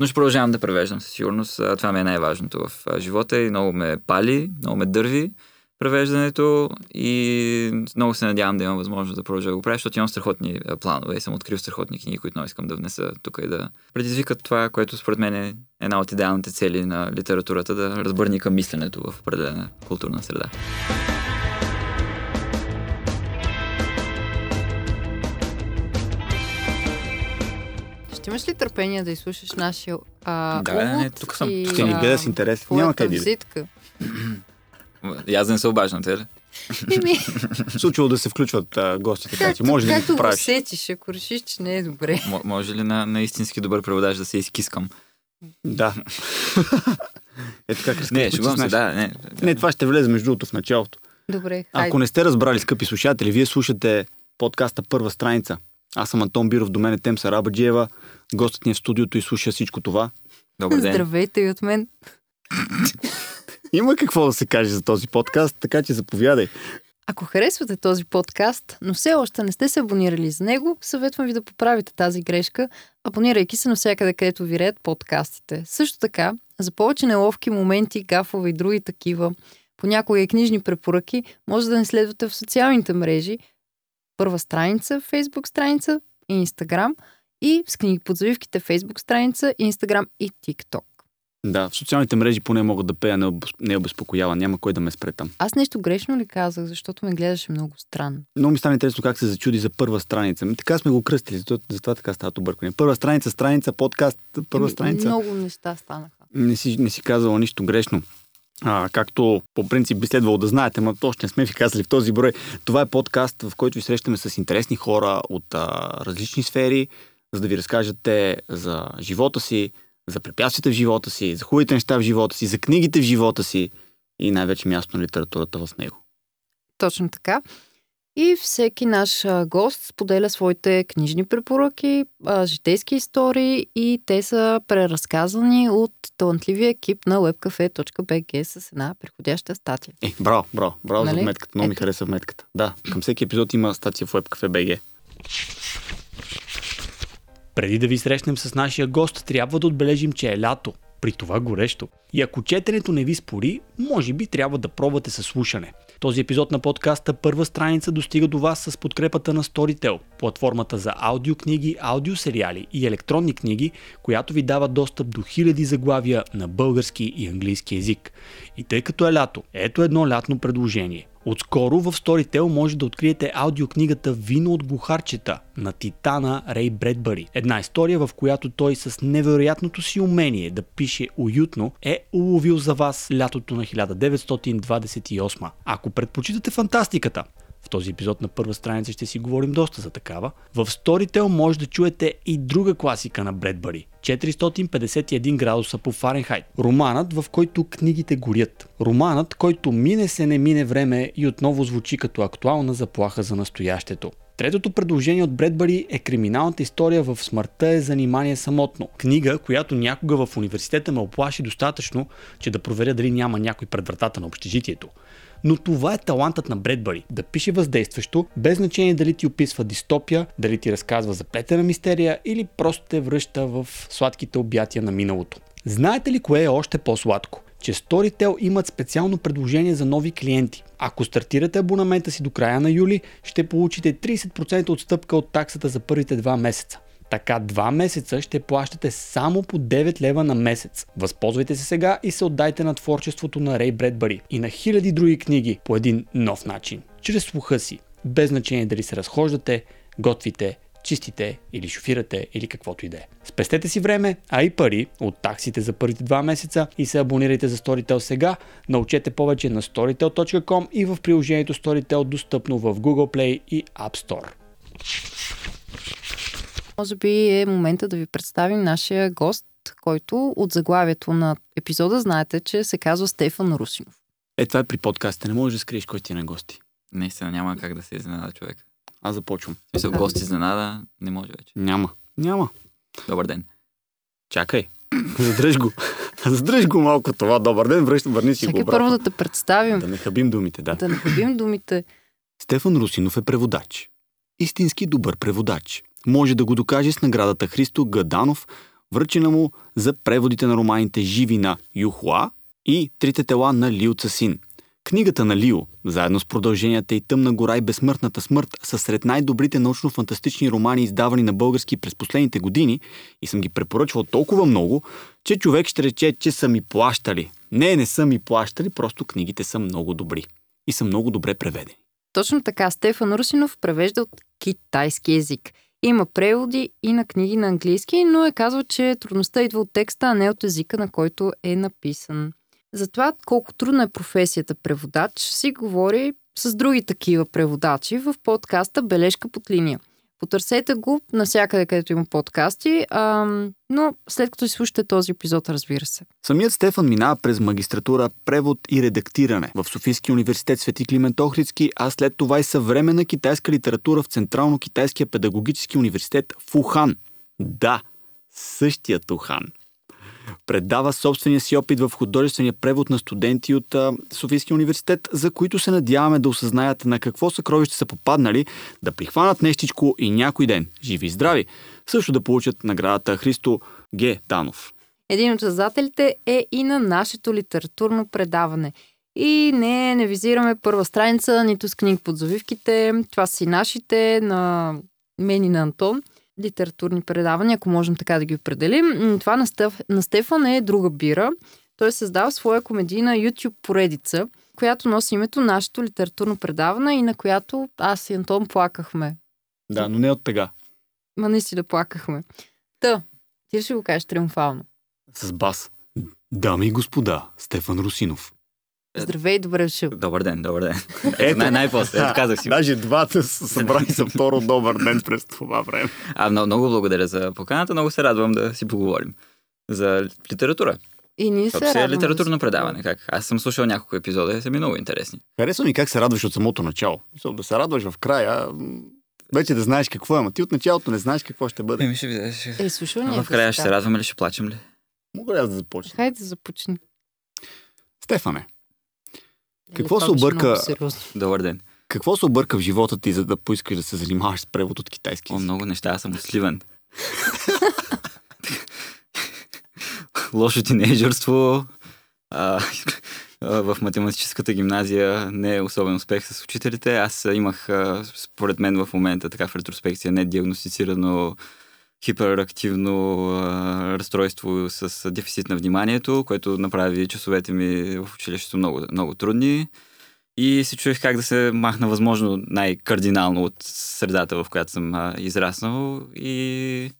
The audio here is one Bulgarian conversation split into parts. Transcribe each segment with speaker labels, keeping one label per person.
Speaker 1: Но ще продължавам да превеждам със сигурност. Това ми е най-важното в живота и много ме пали, много ме дърви превеждането и много се надявам да имам възможност да продължа да го правя, защото имам страхотни планове и съм открил страхотни книги, които много искам да внеса тук и да предизвикат това, което според мен е една от идеалните цели на литературата, да разбърни към мисленето в определена културна среда.
Speaker 2: Имаш ли търпение да изслушаш нашия а,
Speaker 1: Да, не,
Speaker 2: увод
Speaker 1: тук съм.
Speaker 2: и,
Speaker 3: Ще ни гледа с интерес. Няма къде да
Speaker 2: визитка?
Speaker 1: Аз да не се обаждам, те ли?
Speaker 2: Еми,
Speaker 3: Случвало да се включват а, гостите, така че
Speaker 2: както,
Speaker 3: може да ги
Speaker 2: както го
Speaker 3: поправиш.
Speaker 2: сетиш, ако решиш, че не е добре.
Speaker 1: М- може ли на, на истински добър преводач да се изкискам?
Speaker 3: Да. Ето как разкажи,
Speaker 1: Не, шегувам се, да, не.
Speaker 3: Не, това ще влезе между другото в началото.
Speaker 2: Добре, хайде.
Speaker 3: Ако не сте разбрали, скъпи слушатели, вие слушате подкаста Първа страница. Аз съм Антон Биров, до мен е Темса Рабаджиева. Гостът ни е в студиото и слуша всичко това.
Speaker 1: Добър ден.
Speaker 2: Здравейте и от мен.
Speaker 3: Има какво да се каже за този подкаст, така че заповядай.
Speaker 2: Ако харесвате този подкаст, но все още не сте се абонирали за него, съветвам ви да поправите тази грешка, абонирайки се навсякъде, където ви реят подкастите. Също така, за повече неловки моменти, гафове и други такива, понякога и книжни препоръки, може да ни следвате в социалните мрежи, първа страница, фейсбук страница и инстаграм и с книги под завивките фейсбук страница, инстаграм и тикток.
Speaker 3: Да, в социалните мрежи поне могат да пея, не обез- не обезпокоява. Няма кой да ме спре там.
Speaker 2: Аз нещо грешно ли казах, защото ме гледаше много странно?
Speaker 3: Много ми стана интересно как се зачуди за първа страница. Така сме го кръстили, затова, затова така става объркване. Първа страница, страница, подкаст, първа
Speaker 2: Еми,
Speaker 3: страница.
Speaker 2: Много неща станаха.
Speaker 3: Не си, не си казала нищо грешно. А, както по принцип би следвало да знаете, но точно не сме ви казали в този брой. Това е подкаст, в който ви срещаме с интересни хора от а, различни сфери, за да ви разкажат те за живота си, за препятствията в живота си, за хубавите неща в живота си, за книгите в живота си и най-вече място на литературата в него.
Speaker 2: Точно така. И всеки наш гост споделя своите книжни препоръки, житейски истории и те са преразказани от талантливия екип на webcafe.bg с една приходяща статия.
Speaker 3: Е, браво, браво, браво
Speaker 2: Нали?
Speaker 3: за вметката. Много ми
Speaker 2: Ето.
Speaker 3: хареса вметката. Да, към всеки епизод има статия в WebCafe BG. Преди да ви срещнем с нашия гост, трябва да отбележим, че е лято. При това горещо. И ако четенето не ви спори, може би трябва да пробвате със слушане. Този епизод на подкаста Първа страница достига до вас с подкрепата на Storytel, платформата за аудиокниги, аудиосериали и електронни книги, която ви дава достъп до хиляди заглавия на български и английски язик. И тъй като е лято, ето едно лятно предложение. Отскоро в Storytel може да откриете аудиокнигата Вино от глухарчета на Титана Рей Бредбъри. Една история, в която той с невероятното си умение да пише уютно е уловил за вас лятото на 1928. Ако предпочитате фантастиката, този епизод на първа страница ще си говорим доста за такава. В Storytel може да чуете и друга класика на Бредбъри 451 градуса по Фаренхайт. Романът, в който книгите горят. Романът, който мине се не мине време и отново звучи като актуална заплаха за настоящето. Третото предложение от Бредбъри е криминалната история в смъртта е занимание самотно. Книга, която някога в университета ме оплаши достатъчно, че да проверя дали няма някой пред вратата на общежитието. Но това е талантът на Бредбъри да пише въздействащо, без значение дали ти описва дистопия, дали ти разказва заплетена мистерия или просто те връща в сладките обятия на миналото. Знаете ли кое е още по-сладко? че Storytel имат специално предложение за нови клиенти. Ако стартирате абонамента си до края на юли, ще получите 30% отстъпка от таксата за първите два месеца. Така два месеца ще плащате само по 9 лева на месец. Възползвайте се сега и се отдайте на творчеството на Рей Бредбъри и на хиляди други книги по един нов начин. Чрез слуха си, без значение дали се разхождате, готвите, чистите или шофирате или каквото и да е. Спестете си време, а и пари от таксите за първите два месеца и се абонирайте за Storytel сега. Научете повече на storytel.com и в приложението Storytel достъпно в Google Play и App Store.
Speaker 2: Може би е момента да ви представим нашия гост, който от заглавието на епизода знаете, че се казва Стефан Русинов.
Speaker 3: Е, това е при подкаста. Не можеш да скриеш кой ти е на гости.
Speaker 1: Наистина няма как да се изненада човек.
Speaker 3: Аз започвам.
Speaker 1: Мисля, гост изненада не може вече.
Speaker 3: Няма. Няма.
Speaker 1: Добър ден.
Speaker 3: Чакай. Задръж го. Задръж го малко това. Добър ден, връщам, върни си го
Speaker 2: Чакай
Speaker 3: обратно.
Speaker 2: първо да те представим,
Speaker 3: Да не хабим думите, да.
Speaker 2: да не хабим думите.
Speaker 3: Стефан Русинов е преводач. Истински добър преводач. Може да го докаже с наградата Христо Гаданов
Speaker 4: връчена му за преводите на романите Живи на Юхуа и Трите тела на Лио Цасин. Книгата на Лио, заедно с продълженията и Тъмна гора и Безсмъртната смърт, са сред най-добрите научно-фантастични романи, издавани на български през последните години и съм ги препоръчвал толкова много, че човек ще рече, че са ми плащали. Не, не са ми плащали, просто книгите са много добри и са много добре преведени.
Speaker 2: Точно така, Стефан Русинов превежда от китайски език. Има преводи и на книги на английски, но е казал, че трудността идва от текста, а не от езика, на който е написан. Затова колко трудна е професията преводач, си говори с други такива преводачи в подкаста Бележка под линия. Потърсете го навсякъде, където има подкасти, а, но след като слушате този епизод, разбира се.
Speaker 4: Самият Стефан минава през магистратура превод и редактиране в Софийския университет Свети Климент Охридски, а след това и съвременна китайска литература в Централно-китайския педагогически университет в Ухан. Да, същият Ухан предава собствения си опит в художествения превод на студенти от Софийския университет, за които се надяваме да осъзнаят на какво съкровище са попаднали, да прихванат нещичко и някой ден, живи и здрави, също да получат наградата Христо Г. Данов.
Speaker 2: Един от създателите е и на нашето литературно предаване. И не, не визираме първа страница, нито с книг под завивките. Това са и нашите, на мен и на Антон литературни предавания, ако можем така да ги определим. Това на, Стеф, на Стефан е друга бира. Той е създал своя комедийна YouTube поредица, която носи името нашето литературно предаване и на която аз и Антон плакахме.
Speaker 4: Да, но не от тега.
Speaker 2: Ма наистина плакахме. Та, ти ще го кажеш триумфално.
Speaker 4: С бас. Дами и господа, Стефан Русинов.
Speaker 2: Здравей, добре дошъл.
Speaker 1: Добър ден, добър ден.
Speaker 4: Ето.
Speaker 1: Най- най-после, ето казах си.
Speaker 4: Даже двата са събрани за второ добър ден през това време.
Speaker 1: А, много, много благодаря за поканата, много се радвам да си поговорим за литература.
Speaker 2: И ние се
Speaker 1: е
Speaker 2: радваме
Speaker 1: литературно
Speaker 2: да си
Speaker 1: предаване. Как? Аз съм слушал няколко епизода и са ми много интересни.
Speaker 4: Харесва ми как се радваш от самото начало. Мисъл, Да се радваш в края, вече да знаеш какво е, ама ти от началото не знаеш какво ще бъде.
Speaker 1: Еми ще видиш.
Speaker 2: Е, слушал
Speaker 1: В края ще се радваме ли, ще плачем ли?
Speaker 4: Мога ли аз да започна?
Speaker 2: Хайде да започни.
Speaker 4: Стефане,
Speaker 2: Е,
Speaker 4: Какво се обърка-.
Speaker 1: Добър ден.
Speaker 4: какво се обърка в живота ти, за да поискаш да се занимаваш с превод от китайски?
Speaker 1: О, много неща, аз съм от Сливен. Лошо тинейджърство. А, а, в математическата гимназия не е особен успех с учителите. Аз имах, а, според мен в момента, така в ретроспекция, не диагностицирано хиперактивно а, разстройство с дефицит на вниманието, което направи часовете ми в училището много, много трудни. И се чуех как да се махна възможно най-кардинално от средата, в която съм а, израснал. И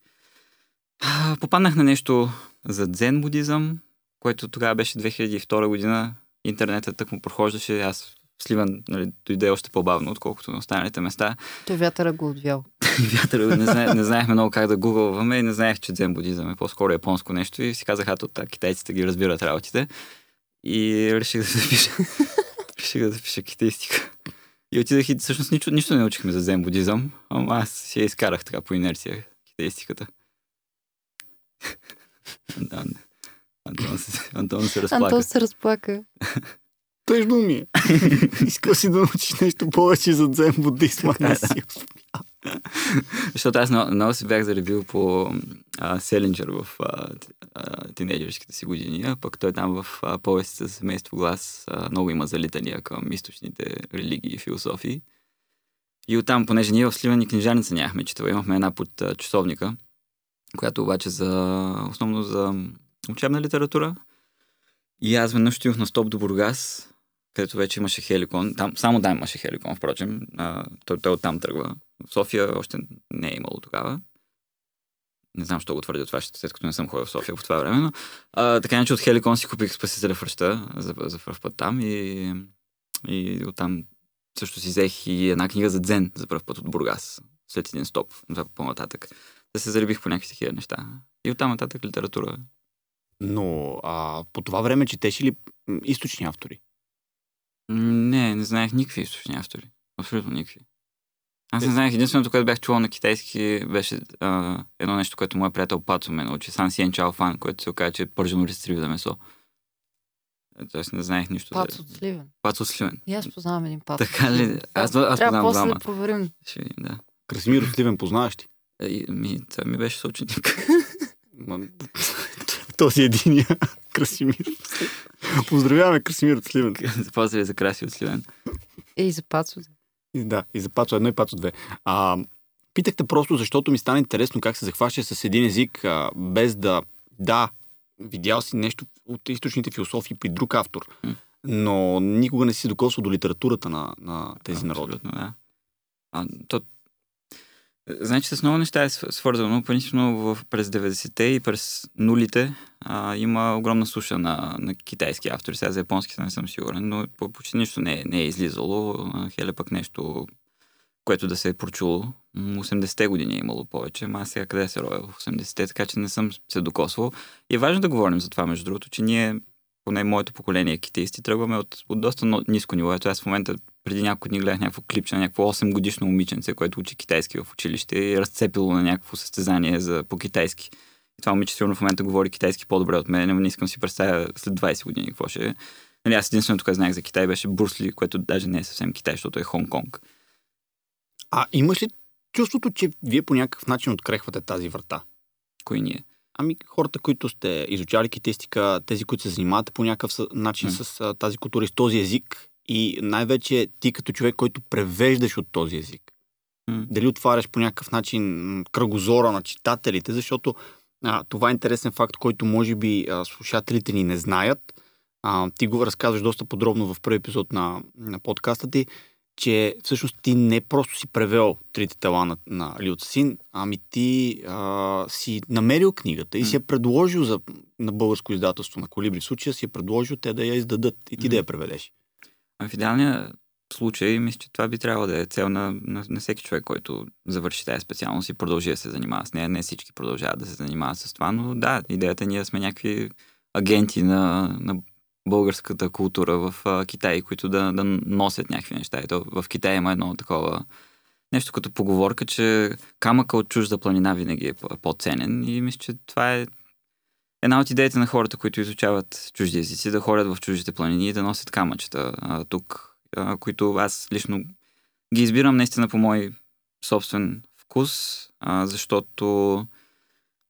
Speaker 1: а, попаднах на нещо за дзен будизъм, което тогава беше 2002 година. Интернетът тък му прохождаше. Аз в Сливан нали, дойде още по-бавно, отколкото на останалите места.
Speaker 2: Той вятъра го отвял.
Speaker 1: И вятъра не, зна, не знаехме много как да гугълваме и не знаех, че дзен будизъм е по-скоро японско нещо. И си казах, а тут китайците ги разбират работите. И реших да запиша, реших да запиша китайстика. И отидах и всъщност нищо, нищо не научихме за дзен будизъм, ама аз си я изкарах така по инерция китайстиката. Антон, Антон, се, Антон се разплака.
Speaker 2: Антон се разплака.
Speaker 4: Тъжно ми е. Искал си да научиш нещо повече за дзен будизма. Не си успял.
Speaker 1: Защото аз много, много се бях заребил по а, Селинджер в а, тинейджерските си години, а пък той там в а, повестите за семейство глас а, много има залитания към източните религии и философии. И оттам, понеже ние в Сливан и книжаница нямахме четова, имахме една под а, часовника, която обаче за, основно за учебна литература. И аз веднъж отидох на стоп до Бургас, където вече имаше Хеликон. Там, само там имаше Хеликон, впрочем. А, той, той оттам тръгва. В София още не е имало тогава. Не знам, що го твърдя това, след като не съм ходил в София по това време, но а, така иначе от Хеликон си купих Спасителя в ръща за, за първ път там и, и оттам също си взех и една книга за дзен за първ път от Бургас, след един стоп, това по-нататък. Да се заребих по някакви такива неща. И оттам нататък литература.
Speaker 4: Но а, по това време четеш ли източни автори?
Speaker 1: Не, не знаех никакви източни автори. Абсолютно никакви. Аз
Speaker 4: Е.
Speaker 1: не знаех. Единственото, което бях чувал на китайски, беше а, едно нещо, което моят приятел Пацо ме научи. Сан Сиен Чао Фан, което се оказа, че е пържено ристрив за месо. Е, Тоест не знаех нищо
Speaker 2: Пац от Сливен.
Speaker 1: Пацо Сливен.
Speaker 2: И аз познавам един пац.
Speaker 1: Така ли? Аз, аз
Speaker 2: Трябва
Speaker 1: познавам
Speaker 2: после
Speaker 1: двама.
Speaker 2: да проверим.
Speaker 1: Ще, видим, да.
Speaker 4: Красимир от Сливен познаваш ти?
Speaker 1: Е, и, ми, той ми беше съученик.
Speaker 4: Този единия Красимир. Поздравяваме Красимир от Сливен.
Speaker 1: Запазили за краси от Сливен.
Speaker 2: Е, и за пацо.
Speaker 4: И Да, и за Пацо едно и Пацо две. А, питахте просто, защото ми стана интересно как се захваща с един език, а, без да... Да, видял си нещо от източните философии при друг автор, но никога не си докосвал до литературата на, на тези народи.
Speaker 1: Абсолютно, да. А, то... Значи с много неща е св- свързано. Принципно в, през 90-те и през нулите а, има огромна суша на, на китайски автори. Сега за японски не съм сигурен, но по- почти нищо не, е- не е излизало. Хеле пък нещо, което да се е прочуло. М, 80-те години е имало повече, ама сега къде се роя в 80-те, така че не съм се докосвал. И е важно да говорим за това, между другото, че ние, поне моето поколение китаисти, тръгваме от, от доста ниско ниво. Ето аз в момента преди няколко дни гледах някакво клипче на някакво 8 годишно момиченце, което учи китайски в училище и е разцепило на някакво състезание за, по китайски. И това момиче сигурно в момента говори китайски по-добре от мен, но не искам си представя след 20 години какво ще е. Нали, аз единственото, което знаех за Китай беше Брусли, което даже не е съвсем Китай, защото е Хонг-Конг.
Speaker 4: А имаш ли чувството, че вие по някакъв начин открехвате тази врата?
Speaker 1: Кои ние?
Speaker 4: Ами хората, които сте изучали китайстика, тези, които се занимавате по някакъв начин
Speaker 1: М.
Speaker 4: с а, тази култура и с този език и най-вече ти като човек, който превеждаш от този език.
Speaker 1: М.
Speaker 4: Дали отваряш по някакъв начин кръгозора на читателите, защото а, това е интересен факт, който може би а, слушателите ни не знаят. А, ти го разказваш доста подробно в първи епизод на, на подкаста ти, че всъщност ти не просто си превел трите тела на, на Лио Цин, ами ти а, си намерил книгата и си я предложил за, на българско издателство на Колибри. В случая си я предложил те да я издадат и ти да я преведеш.
Speaker 1: А в идеалния случай, мисля, че това би трябвало да е цел на, на, на всеки човек, който завърши тази специалност и продължи да се занимава с нея. Не всички продължават да се занимават с това, но да, идеята ние сме някакви агенти на, на българската култура в а, Китай, които да, да носят някакви неща. И то в Китай има едно такова нещо като поговорка, че камъка от чужда планина винаги е по- по-ценен и мисля, че това е една от идеите на хората, които изучават чужди езици, да ходят в чуждите планини и да носят камъчета а, тук, а, които аз лично ги избирам наистина по мой собствен вкус, а, защото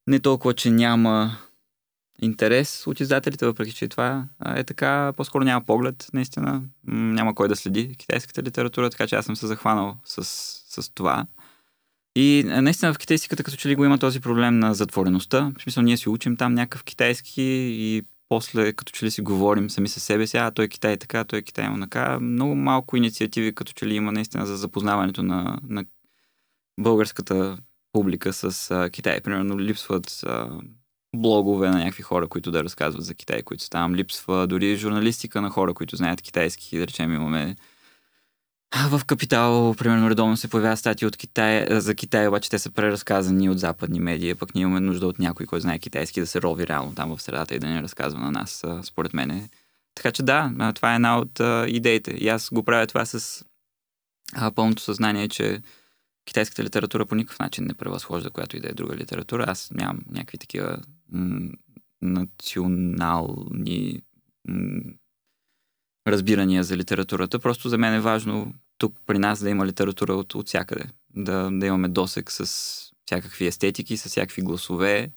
Speaker 1: не толкова, че няма интерес от издателите, въпреки че това е така, по-скоро няма поглед, наистина. Няма кой да следи китайската литература, така че аз съм се захванал с, с това. И наистина в китайстиката като че ли го има този проблем на затвореността. В смисъл ние си учим там някакъв китайски и после като че ли си говорим сами със себе си, а той е Китай така, той е Китай има така. Много малко инициативи като че ли има наистина за запознаването на, на българската публика с а, Китай. Примерно липсват а, блогове на някакви хора, които да разказват за Китай, които са там. Липсва дори журналистика на хора, които знаят китайски. Да речем имаме в Капитал, примерно, редовно се появяват статии от Китай, за Китай, обаче те са преразказани от западни медии, пък ние имаме нужда от някой, който знае китайски, да се рови реално там в средата и да ни разказва на нас, според мен. Така че да, това е една от идеите. И аз го правя това с пълното съзнание, че китайската литература по никакъв начин не превъзхожда която и да е друга литература. Аз нямам някакви такива национални разбирания за литературата. Просто за мен е важно тук при нас да има литература от, от всякъде. Да, да имаме досек с всякакви естетики, с всякакви гласове.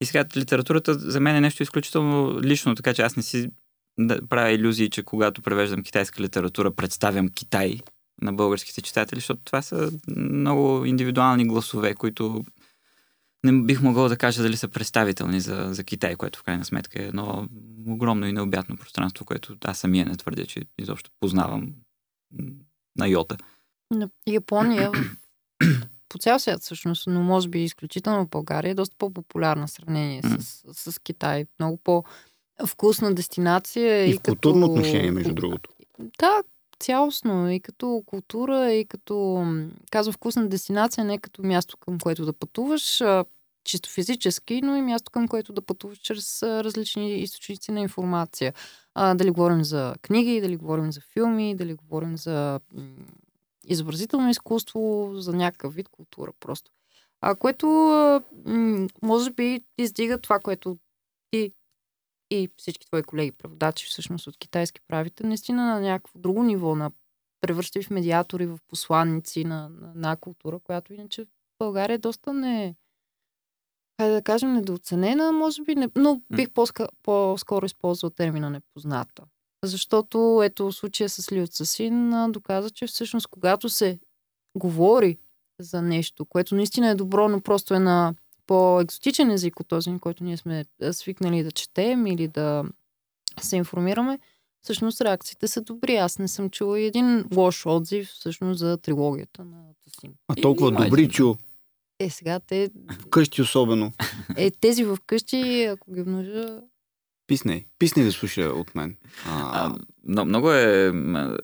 Speaker 1: И сега литературата за мен е нещо изключително лично, така че аз не си да правя иллюзии, че когато превеждам китайска литература, представям Китай на българските читатели, защото това са много индивидуални гласове, които не бих могъл да кажа дали са представителни за, за Китай, което в крайна сметка е едно огромно и необятно пространство, което аз самия не твърдя, че изобщо познавам на йота.
Speaker 2: Япония по цял свят всъщност, но може би изключително в България е доста по-популярна в сравнение с, с Китай. Много по-вкусна дестинация.
Speaker 4: И в културно
Speaker 2: като...
Speaker 4: отношение, между другото.
Speaker 2: Да, цялостно. И като култура, и като, казвам, вкусна дестинация, не като място към което да пътуваш, чисто физически, но и място към което да пътуваш чрез различни източници на информация. А, дали говорим за книги, дали говорим за филми, дали говорим за изобразително изкуство, за някакъв вид култура просто. А, което може би издига това, което ти и всички твои колеги преводачи всъщност от китайски правите, наистина на някакво друго ниво, на превръща в медиатори, в посланници на, на, на култура, която иначе в България доста не хайде да кажем, недооценена, може би, не, но бих по-ска, по-скоро използвал термина непозната. Защото ето случая с Лиот Сасин доказа, че всъщност когато се говори за нещо, което наистина е добро, но просто е на по-екзотичен език от този, който ние сме свикнали да четем или да се информираме, всъщност реакциите са добри. Аз не съм чула и един лош отзив всъщност за трилогията на Тасим.
Speaker 4: А толкова и, добри чу.
Speaker 2: Е, сега те...
Speaker 4: Вкъщи особено.
Speaker 2: Е, тези в къщи, ако ги множа,
Speaker 4: Писне. Писне да слуша от мен. А...
Speaker 1: А, но, много е...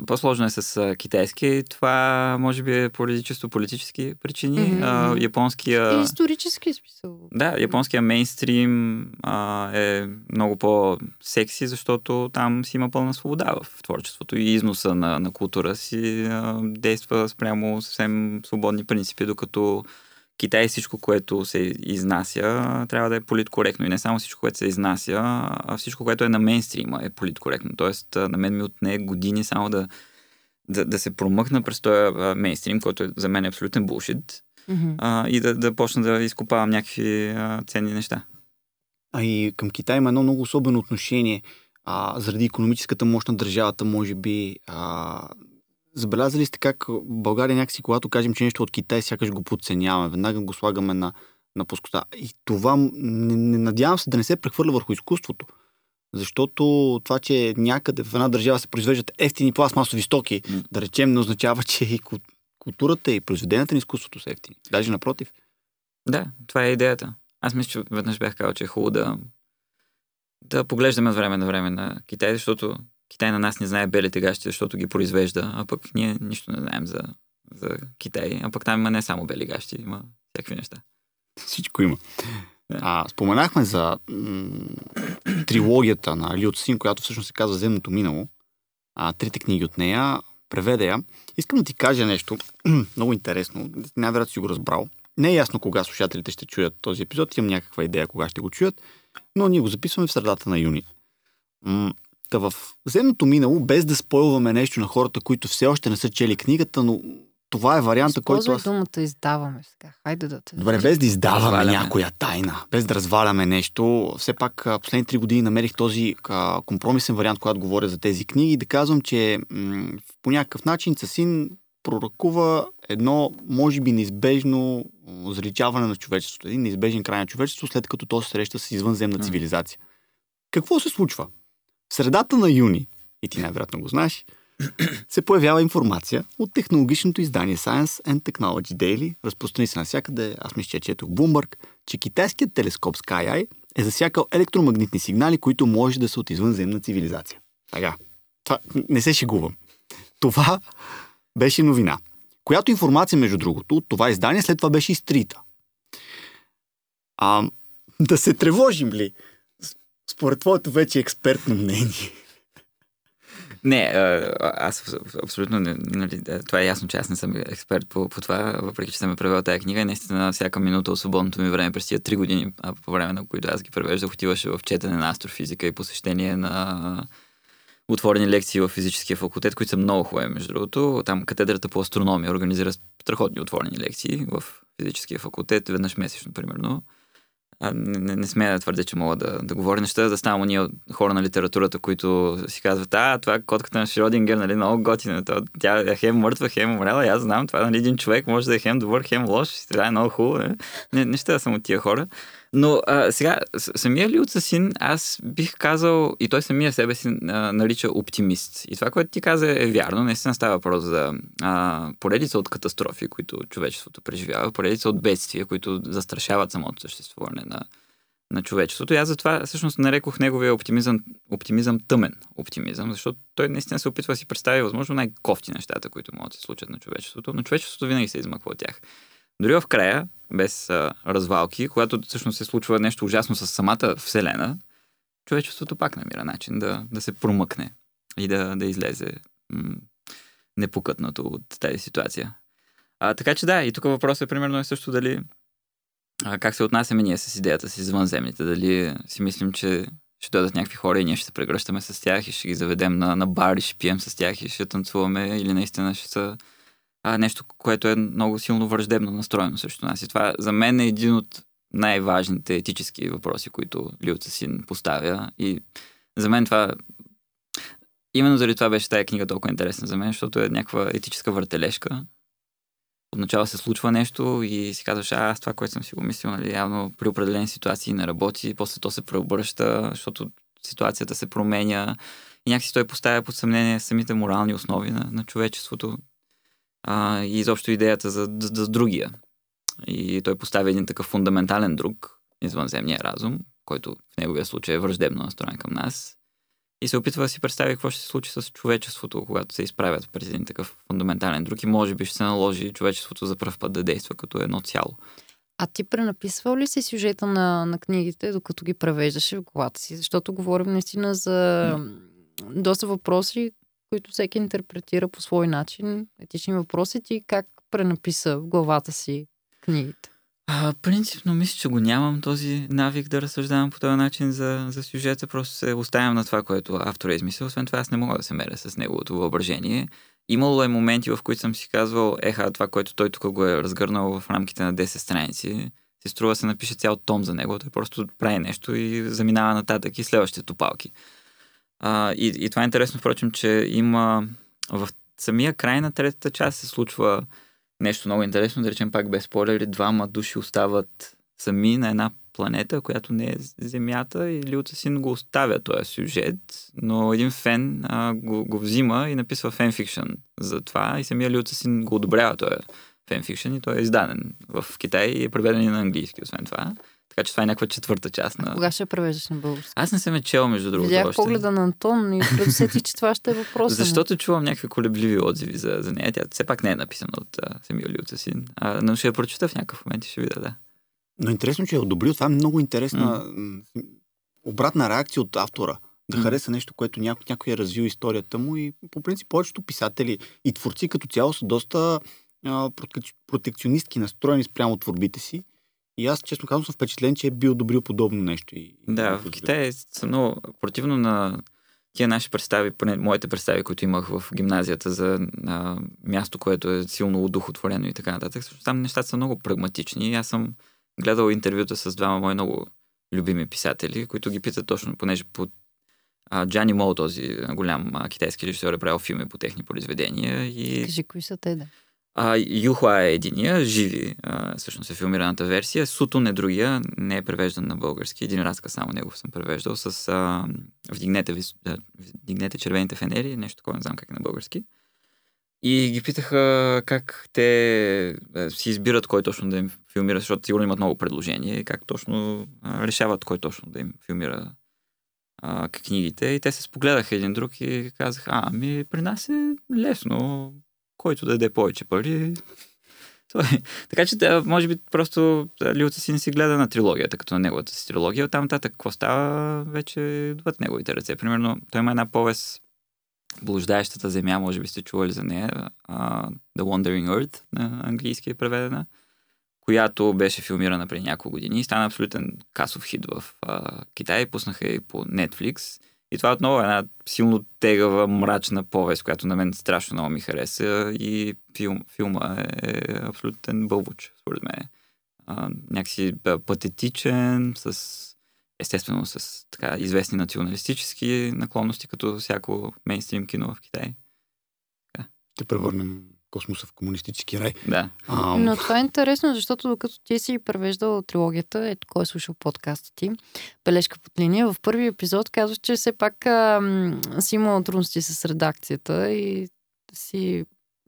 Speaker 1: По-сложно е с китайски. Това може би е поради чисто политически причини. Mm-hmm. А, японския...
Speaker 2: И исторически смисъл.
Speaker 1: Да, японския мейнстрим а, е много по-секси, защото там си има пълна свобода в творчеството и износа на, на култура си а, действа спрямо съвсем свободни принципи, докато Китай всичко, което се изнася, трябва да е политкоректно. И не само всичко, което се изнася, а всичко, което е на мейнстрима е политкоректно. Тоест, на мен ми отне години само да, да, да се промъкна през този мейнстрим, който е, за мен е абсолютен булшит, mm-hmm. а, и да, да почна да изкопавам някакви а, ценни неща.
Speaker 4: А и към Китай има едно много особено отношение. А, заради економическата мощ на държавата, може би, а, Забелязали сте как в България някакси, когато кажем, че нещо от Китай, сякаш го подценяваме, веднага го слагаме на, на плоскостта. И това не, не надявам се да не се прехвърля върху изкуството. Защото това, че някъде в една държава се произвеждат ефтини пластмасови стоки, mm. да речем, не означава, че и културата и произведенията на изкуството са ефтини. Даже напротив.
Speaker 1: Да, това е идеята. Аз мисля, че веднъж бях казал, че е хубаво да, да поглеждаме от време на време на Китай, защото Китай на нас не знае белите гащи, защото ги произвежда, а пък ние нищо не знаем за, за Китай. А пък там има не само бели гащи, има всякакви неща.
Speaker 4: Всичко има. Да. А, споменахме за м- трилогията на Ли Син, която всъщност се казва Земното минало. А, трите книги от нея. Преведе я. Искам да ти кажа нещо много интересно. Най-вероятно си го разбрал. Не е ясно кога слушателите ще чуят този епизод. Имам някаква идея кога ще го чуят. Но ние го записваме в средата на юни. М- Та в земното минало, без да спойлваме нещо на хората, които все още не са чели книгата, но това е варианта, който
Speaker 2: аз... думата издаваме сега. Хайде да те...
Speaker 4: Добре, без да издаваме разваляме. някоя тайна, без да разваляме нещо. Все пак последните три години намерих този а, компромисен вариант, когато говоря за тези книги и да казвам, че м- по някакъв начин Цасин пророкува едно, може би, неизбежно заличаване на човечеството. Един неизбежен край на човечеството, след като то се среща с извънземна цивилизация. Какво се случва? В средата на юни, и ти най-вероятно го знаеш, се появява информация от технологичното издание Science and Technology Daily, разпространи се навсякъде, аз мисля, че четох Bloomberg, че китайският телескоп SkyEye е засякал електромагнитни сигнали, които може да са от извънземна цивилизация. Така, това не се шегувам. Това беше новина, която информация, между другото, от това издание след това беше изтрита. А, да се тревожим ли? Според твоето вече експертно мнение?
Speaker 1: Не, аз абсолютно не. Нали, това е ясно, че аз не съм експерт по, по това, въпреки че съм е превел тази книга. Наистина, всяка минута от свободното ми време през тия три години, а по време на които аз ги превеждах, отиваше в четене на астрофизика и посещение на отворени лекции в физическия факултет, които са много хубави, между другото. Там катедрата по астрономия организира страхотни отворени лекции в физическия факултет, веднъж месечно, примерно а, не, не, смея да твърдя, че мога да, да говоря неща, да ставам ние хора на литературата, които си казват, а, това е котката на Шродингер, нали, много готина. Тя е хем мъртва, хем умряла, аз знам, това нали, един човек може да е хем добър, хем лош, това е много хубаво. Не, не, да съм от тия хора. Но а, сега, самия Ли Син, аз бих казал, и той самия себе си а, нарича оптимист. И това, което ти каза е вярно. Наистина става въпрос за а, поредица от катастрофи, които човечеството преживява, поредица от бедствия, които застрашават самото съществуване на, на човечеството. И аз затова всъщност нарекох неговия оптимизъм, оптимизъм тъмен оптимизъм, защото той наистина се опитва да си представи възможно най-кофти нещата, които могат да се случат на човечеството, но човечеството винаги се измъква от тях. Дори в края, без а, развалки, когато всъщност се случва нещо ужасно с самата Вселена, човечеството пак намира начин да, да се промъкне и да, да излезе м- непокътнато от тази ситуация. А, така че да, и тук въпросът е примерно е също дали а, как се отнасяме ние с идеята си извънземните. Дали си мислим, че ще дойдат някакви хора и ние ще се прегръщаме с тях и ще ги заведем на, на бар и ще пием с тях и ще танцуваме или наистина ще са а, нещо, което е много силно враждебно настроено срещу нас. И това за мен е един от най-важните етически въпроси, които Лиу Цесин поставя. И за мен това Именно заради това беше тази книга толкова интересна за мен, защото е някаква етическа въртележка. Отначало се случва нещо и си казваш, а, аз това, което съм си го мислил, нали, явно при определени ситуации не работи, после то се преобръща, защото ситуацията се променя и някакси той поставя под съмнение самите морални основи на, на човечеството а, и изобщо идеята за, за, за другия. И той поставя един такъв фундаментален друг, извънземния разум, който в неговия случай е враждебно настроен към нас и се опитва да си представи какво ще се случи с човечеството, когато се изправят пред един такъв фундаментален друг и може би ще се наложи човечеството за първ път да действа като едно цяло.
Speaker 2: А ти пренаписвал ли си сюжета на, на книгите, докато ги превеждаше в главата си? Защото говорим наистина за доста въпроси, които всеки интерпретира по свой начин. Етични въпроси ти как пренаписа в главата си книгите?
Speaker 1: А, принципно мисля, че го нямам този навик да разсъждавам по този начин за, за сюжета. Просто се оставям на това, което автор е измислил. Освен това, аз не мога да се меря с неговото въображение. Имало е моменти, в които съм си казвал, еха, това, което той тук го е разгърнал в рамките на 10 страници, се струва се напише цял том за него. Той просто прави нещо и заминава нататък и следващите топалки. А, и, и това е интересно, впрочем, че има в самия край на третата част се случва нещо много интересно, да речем пак без спойлери, двама души остават сами на една планета, която не е Земята и Люта Син го оставя този сюжет, но един фен а, го, го взима и написва фенфикшн за това и самия Люта Син го одобрява този фенфикшн и той е издаден в Китай и е преведен и на английски, освен това. Така че това е някаква четвърта част. На...
Speaker 2: Кога ще превеждаш на български?
Speaker 1: Аз не съм е чел, между другото.
Speaker 2: Видях още. погледа на Антон и предусети, че това ще е въпрос.
Speaker 1: Защото чувам някакви колебливи отзиви за, за нея. Тя все пак не е написана от Семил Люцесин. А, но ще я прочита в някакъв момент и ще видя, да.
Speaker 4: Но интересно, че е одобрил. Това е много интересна mm. обратна реакция от автора. Да mm. хареса нещо, което някой, някой е развил историята му и по принцип повечето писатели и творци като цяло са доста а, протекционистки настроени спрямо творбите си и аз, честно казвам, съм впечатлен, че е бил добрил подобно нещо. И,
Speaker 1: да, в Китай съм много противно на тия наши представи, поне моите представи, които имах в гимназията за а, място, което е силно удухотворено и така нататък. Също там нещата са много прагматични. Аз съм гледал интервюта с двама мои много любими писатели, които ги питат точно, понеже по а, Джани Мол, този голям а, китайски режисьор, е правил филми по техни произведения. И...
Speaker 2: Кажи, кои са те, да?
Speaker 1: А, Юхла е единия, живи, а, всъщност е филмираната версия. Сутун е другия, не е превеждан на български. Един разказ само негов съм превеждал с а, вдигнете, вдигнете червените фенери, нещо такова, не знам как е на български. И ги питаха как те си избират кой точно да им филмира, защото сигурно имат много предложения и как точно решават кой точно да им филмира а, книгите. И те се спогледаха един друг и казаха, ами при нас е лесно, който да даде повече пари. така че, да, може би, просто Лилта си не си гледа на трилогията, като на неговата си трилогия. Оттам нататък, какво става, вече отвъд неговите ръце. Примерно, той има една повест Блуждаещата земя, може би сте чували за нея, uh, The Wandering Earth, на английски е преведена, която беше филмирана преди няколко години и стана абсолютен касов хит в uh, Китай. Пуснаха и по Netflix. И това отново е една силно тегава, мрачна повест, която на мен страшно много ми хареса и филм, филма е, е абсолютен бълбуч, според мен. А, някакси патетичен, с естествено с така известни националистически наклонности, като всяко мейнстрим кино в Китай.
Speaker 4: Така. Ще превърнем космоса в комунистически рай.
Speaker 1: Да.
Speaker 2: А, Но това е интересно, защото докато ти си превеждал трилогията, ето кой е слушал подкаста ти, Бележка под линия, в първи епизод казваш, че все пак а, си имал трудности с редакцията и си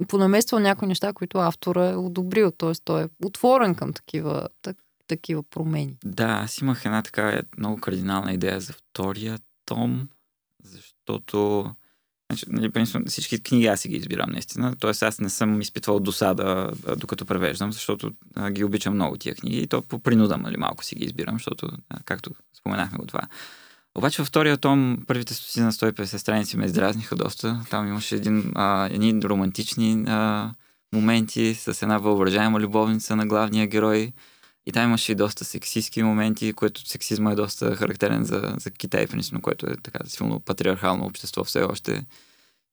Speaker 2: понамествал някои неща, които автора е одобрил, т.е. той е отворен към такива, так, такива промени.
Speaker 1: Да, аз имах една така много кардинална идея за втория том, защото Значи, нали, всички книги аз си ги избирам, наистина. Тоест аз не съм изпитвал досада, докато превеждам, защото ги обичам много тия книги и то по принуда, нали, малко си ги избирам, защото, както споменахме го това. Обаче във втория том, първите стоти на 150 страници ме издразниха доста. Там имаше един, а, едни романтични а, моменти с една въображаема любовница на главния герой. И там имаше и доста сексистски моменти, което сексизма е доста характерен за, за Китай, принципно, което е така силно патриархално общество все още.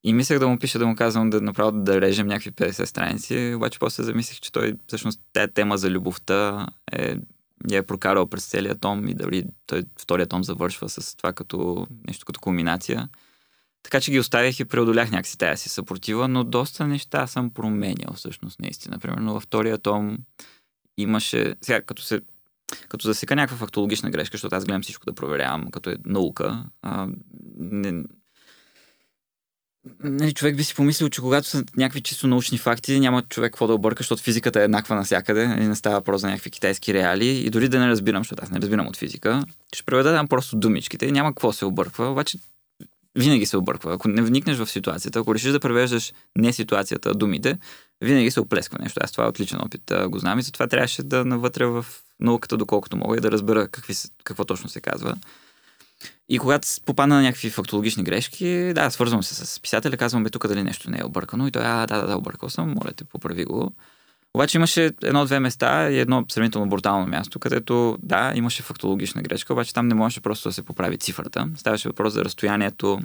Speaker 1: И мислех да му пиша, да му казвам да направо да режем някакви 50 страници, обаче после замислих, че той всъщност тая тема за любовта е я е прокарал през целия том и дали той втория том завършва с това като нещо като кулминация. Така че ги оставих и преодолях някакси тая си съпротива, но доста неща съм променял всъщност наистина. Примерно във втория том имаше, сега като се като засека някаква фактологична грешка, защото аз гледам всичко да проверявам, като е наука, а, не, нали, човек би си помислил, че когато са някакви чисто научни факти, няма човек какво да обърка, защото физиката е еднаква навсякъде и нали, не става просто за някакви китайски реали. И дори да не разбирам, защото аз не разбирам от физика, ще преведа там просто думичките и няма какво се обърква. Обаче винаги се обърква. Ако не вникнеш в ситуацията, ако решиш да превеждаш не ситуацията, а думите, винаги се оплесква нещо. Аз това е отличен опит го знам и затова трябваше да навътре в науката, доколкото мога и да разбера какви, какво точно се казва. И когато попадна на някакви фактологични грешки, да, свързвам се с писателя, казвам, бе, тук дали нещо не е объркано. И той, а, да, да, да, объркал съм, моля те, поправи го. Обаче имаше едно-две места и едно сравнително брутално място, където, да, имаше фактологична грешка, обаче там не можеше просто да се поправи цифрата. Ставаше въпрос за разстоянието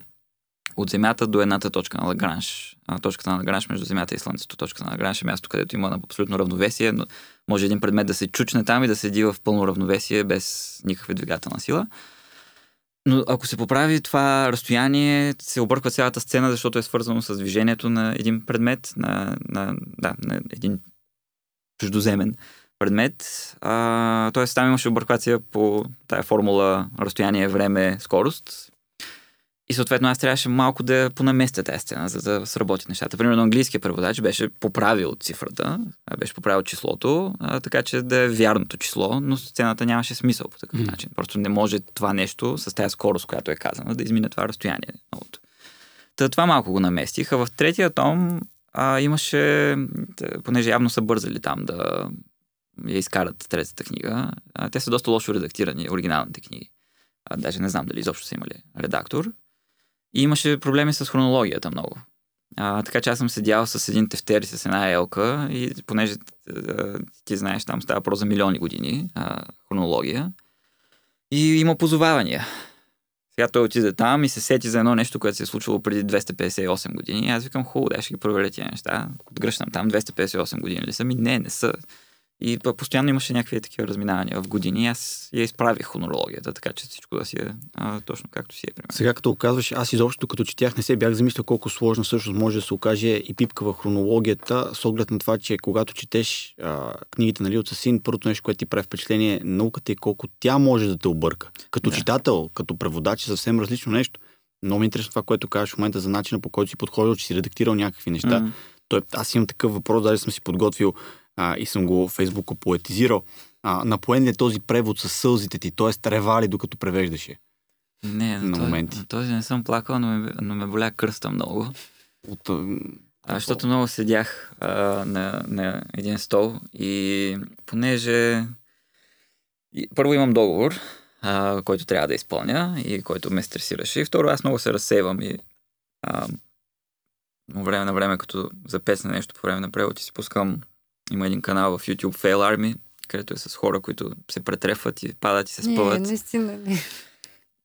Speaker 1: от Земята до едната точка на Лагранж. Точката на Лагранж между Земята и Слънцето. Точката на Лагранж е място, където има абсолютно равновесие, но може един предмет да се чучне там и да седи в пълно равновесие без никаква двигателна сила. Но ако се поправи това разстояние, се обърква цялата сцена, защото е свързано с движението на един предмет, на, на, да, на един чуждоземен предмет. А, тоест там имаше обърквация по тая формула разстояние, време, скорост. И съответно аз трябваше малко да понаместя тази сцена, за да сработят нещата. Примерно английския преводач беше поправил цифрата, беше поправил числото, а, така че да е вярното число, но сцената нямаше смисъл по такъв mm. начин. Просто не може това нещо с тази скорост, която е казана, да измине това разстояние. Новото. Та, това малко го наместих. А в третия том а, имаше, понеже явно са бързали там да я изкарат третата книга, а, те са доста лошо редактирани, оригиналните книги. А, даже не знам дали изобщо са имали редактор. И имаше проблеми с хронологията много. А, така че аз съм седял с един тефтер и с една елка и понеже а, ти знаеш, там става про за милиони години а, хронология. И има позовавания. Сега той отиде там и се сети за едно нещо, което се е случило преди 258 години. И аз викам, хубаво, да ще ги проверя тия неща. Гръщам там 258 години ли са? Ми не, не са. И постоянно имаше някакви такива разминавания в години. Аз я изправих хронологията, така че всичко да си е а, точно както си е. Примерно.
Speaker 4: Сега като казваш, аз изобщо като четях не се бях замислял колко сложно всъщност може да се окаже и пипка в хронологията, с оглед на това, че когато четеш а, книгите нали, от Сасин, първото нещо, което ти прави впечатление е науката и колко тя може да те обърка. Като да. читател, като преводач е съвсем различно нещо. Много ми е интересно това, което казваш в момента за начина по който си подходил, че си редактирал някакви неща. Mm. Той, аз имам такъв въпрос, даже съм си подготвил а, и съм го в Фейсбука поетизирал. А, напоен ли е този превод с сълзите ти, т.е. ревали докато превеждаше?
Speaker 1: Не, на, този, моменти. на този не съм плакал, но ме, но ме боля кръста много. От, а, защото много седях а, на, на един стол и понеже и, първо имам договор, а, който трябва да изпълня и който ме стресираше. И второ, аз много се разсейвам и а, време на време, като запесна нещо по време на превод и си пускам има един канал в YouTube Fail Army, където е с хора, които се претрефват и падат и се спъват.
Speaker 2: Не, наистина не.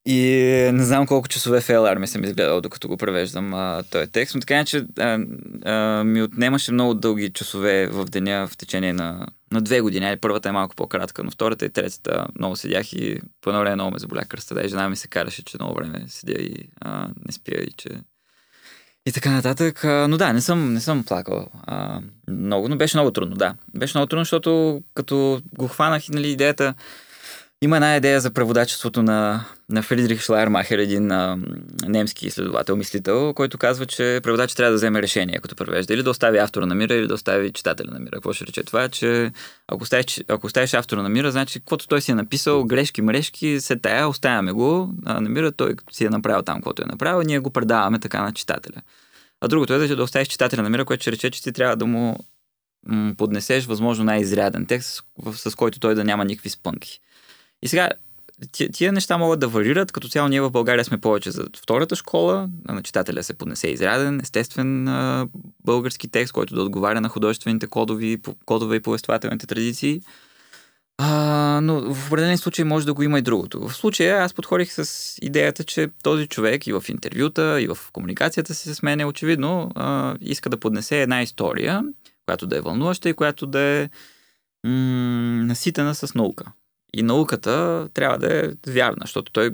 Speaker 1: И не знам колко часове Fail Army съм изгледал, докато го превеждам а, този текст, но така че а, а, ми отнемаше много дълги часове в деня в течение на, на две години. Първата е малко по-кратка, но втората и третата много седях и по едно време много ме заболя кръста. Да, и жена ми се караше, че много време седя и а, не спя и че и така нататък. Но да, не съм, не съм плакал а, много, но беше много трудно, да. Беше много трудно, защото като го хванах, нали, идеята, има една идея за преводачеството на, на Фридрих Шлайермахер, един а, немски изследовател, мислител, който казва, че преводач трябва да вземе решение, като превежда. Или да остави автора на мира, или да остави читателя на мира. Какво ще рече това? Че ако оставиш, ако оставиш автора на мира, значи каквото той си е написал, грешки, мрешки, се тая, оставяме го а, на мира, той си е направил там, каквото е направил, ние го предаваме така на читателя. А другото е да, да оставиш читателя на мира, което ще рече, че ти трябва да му поднесеш възможно най-изряден текст, с, с който той да няма никакви спънки. И сега, тия неща могат да варират. Като цяло ние в България сме повече за втората школа. На читателя се поднесе изряден, естествен а, български текст, който да отговаря на художествените кодови, кодове и повествователните традиции. А, но в определен случай може да го има и другото. В случая аз подходих с идеята, че този човек и в интервюта, и в комуникацията си с мен е очевидно а, иска да поднесе една история, която да е вълнуваща и която да е м- наситена с наука. И науката трябва да е вярна, защото той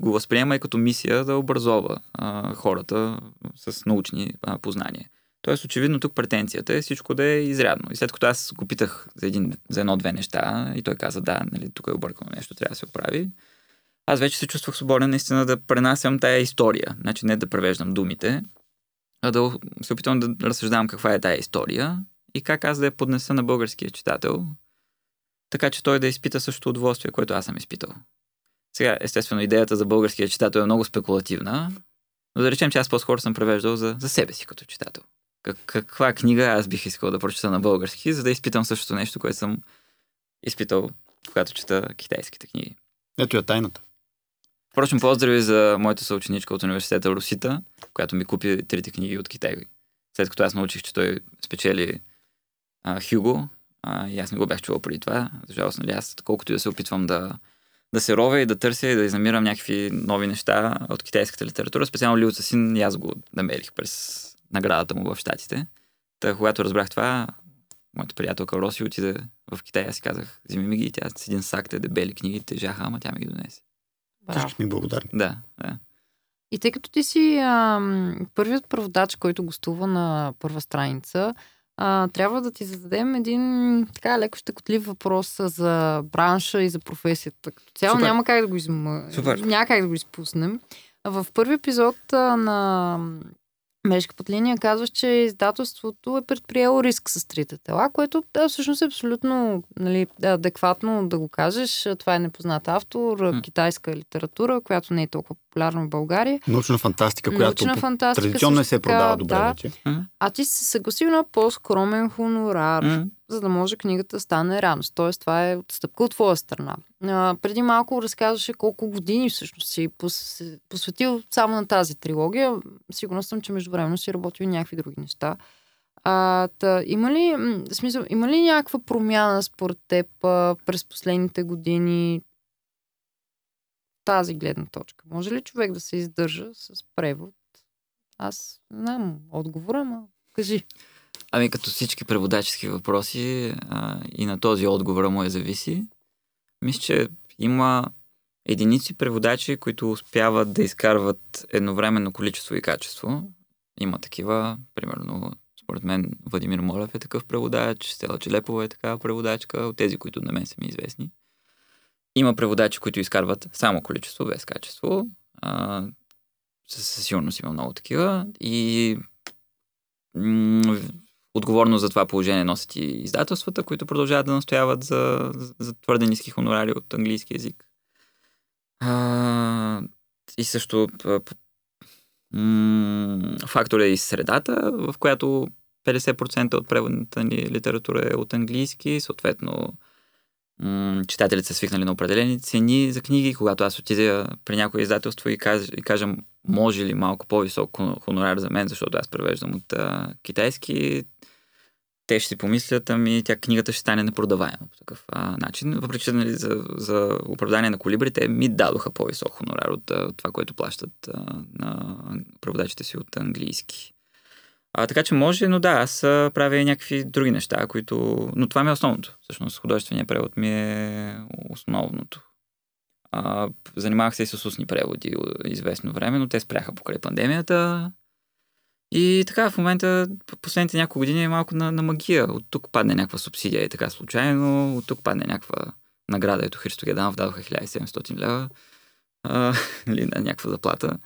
Speaker 1: го възприема и като мисия да образова а, хората с научни а, познания. Тоест, очевидно тук претенцията е всичко да е изрядно. И след като аз го питах за, един, за едно-две неща и той каза, да, нали, тук е объркано нещо, трябва да се оправи, аз вече се чувствах свободен наистина да пренасям тая история. Значи не да превеждам думите, а да се опитвам да разсъждавам каква е тая история и как аз да я поднеса на българския читател, така че той да изпита същото удоволствие, което аз съм изпитал. Сега, естествено, идеята за българския читател е много спекулативна, но да речем, че аз по-скоро съм превеждал за, за себе си като читател. Как, каква книга аз бих искал да прочета на български, за да изпитам същото нещо, което съм изпитал, когато чета китайските книги.
Speaker 4: Ето е тайната.
Speaker 1: Впрочем, поздрави за моята съученичка от университета Русита, която ми купи трите книги от Китай. След като аз научих, че той спечели а, Хюго, а, и аз не го бях чувал преди това. За жалост, нали, аз колкото и да се опитвам да, да се ровя и да търся и да изнамирам някакви нови неща от китайската литература. Специално Лио Син и аз го намерих през наградата му в Штатите. Та, когато разбрах това, моята приятелка Роси отиде в Китай. Аз си казах, вземи ми ги. Тя с един сак, те дебели книги, тежаха, ама тя ми ги донесе.
Speaker 4: Всички ми благодарни.
Speaker 1: Да, да.
Speaker 2: И тъй като ти си а, първият преводач, който гостува на първа страница, а, трябва да ти зададем един така леко щекотлив въпрос за бранша и за професията. Като цяло
Speaker 1: Супер.
Speaker 2: няма как да го изм...
Speaker 1: Супер.
Speaker 2: няма как да го изпуснем. В първи епизод а, на Мешка под линия казваш, че издателството е предприело риск с трите тела, което да, всъщност е абсолютно нали, адекватно да го кажеш. Това е непознат автор,
Speaker 1: М.
Speaker 2: китайска литература, която не е толкова популярна в България.
Speaker 4: Научна фантастика, която
Speaker 2: Научна фантастика
Speaker 4: традиционно се продава добре
Speaker 2: да.
Speaker 4: вече.
Speaker 2: А ти си се съгласил на по-скромен хонорар,
Speaker 1: М.
Speaker 2: за да може книгата да стане реалност. Тоест, това е отстъпка от твоя страна. А, преди малко разказваше колко години всъщност си пос- посветил само на тази трилогия. Сигурна съм, че междувременно си работил и някакви други неща. А, та, има ли, смисъл, има ли някаква промяна според теб а, през последните години тази гледна точка? Може ли човек да се издържа с превод? Аз знам отговора, ма кажи.
Speaker 1: Ами като всички преводачески въпроси а, и на този отговор му е зависи. Мисля, че има единици преводачи, които успяват да изкарват едновременно количество и качество. Има такива, примерно, според мен Владимир Молев е такъв преводач, Стела Челепова е такава преводачка, от тези, които на мен са ми известни. Има преводачи, които изкарват само количество без качество. А, със сигурност има много такива. И отговорно за това положение носят и издателствата, които продължават да настояват за, за твърде ниски хонорари от английски язик. А, и също м- фактор е и средата, в която 50% от преводната ни литература е от английски, съответно читателите са свикнали на определени цени за книги. Когато аз отида при някое издателство и, каз, и кажем, може ли малко по-висок хон- хонорар за мен, защото аз превеждам от а, китайски, те ще си помислят, ами тя книгата ще стане непродаваема по такъв а, начин. Въпреки, че нали, за, за оправдание на колибри, те ми дадоха по-висок хонорар от а, това, което плащат а, на преводачите си от английски. А, така че може, но да, аз правя и някакви други неща, които... Но това ми е основното. Всъщност художественият превод ми е основното. А, занимавах се и с устни преводи известно време, но те спряха покрай пандемията. И така, в момента, последните няколко години е малко на, на магия. От тук падне някаква субсидия и така случайно, от тук падне някаква награда. Ето Христо Геданов дадоха 1700 лева, или на някаква заплата.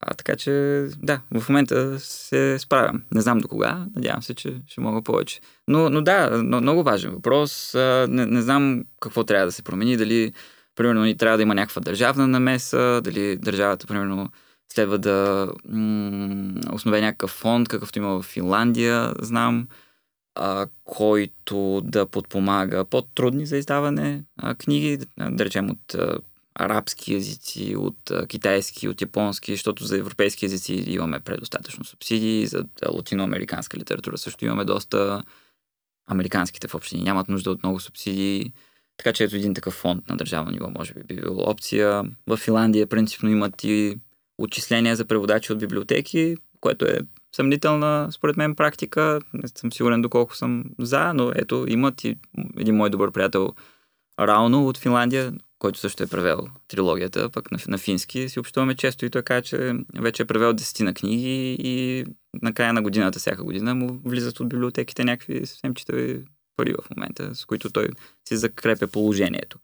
Speaker 1: А, така че, да, в момента се справям. Не знам до кога, надявам се, че ще мога повече. Но, но да, но, много важен въпрос. А, не, не знам какво трябва да се промени, дали, примерно, ни трябва да има някаква държавна намеса, дали държавата, примерно, следва да м- основе някакъв фонд, какъвто има в Финландия, знам, а, който да подпомага по-трудни за издаване а, книги, да, речем от а, арабски езици, от а, китайски, от японски, защото за европейски езици имаме предостатъчно субсидии, за латиноамериканска литература също имаме доста. Американските в общини нямат нужда от много субсидии. Така че ето един такъв фонд на държавно ниво може би би бил опция. В Финландия принципно имат и отчисления за преводачи от библиотеки, което е съмнителна, според мен, практика. Не съм сигурен доколко съм за, но ето, имат и един мой добър приятел Рауно от Финландия, който също е превел трилогията, пък на, на фински, си общуваме често и той каза, че вече е превел десетина книги и на края на годината, всяка година, му влизат от библиотеките някакви съвсем читави пари в момента, с които той си закрепя положението.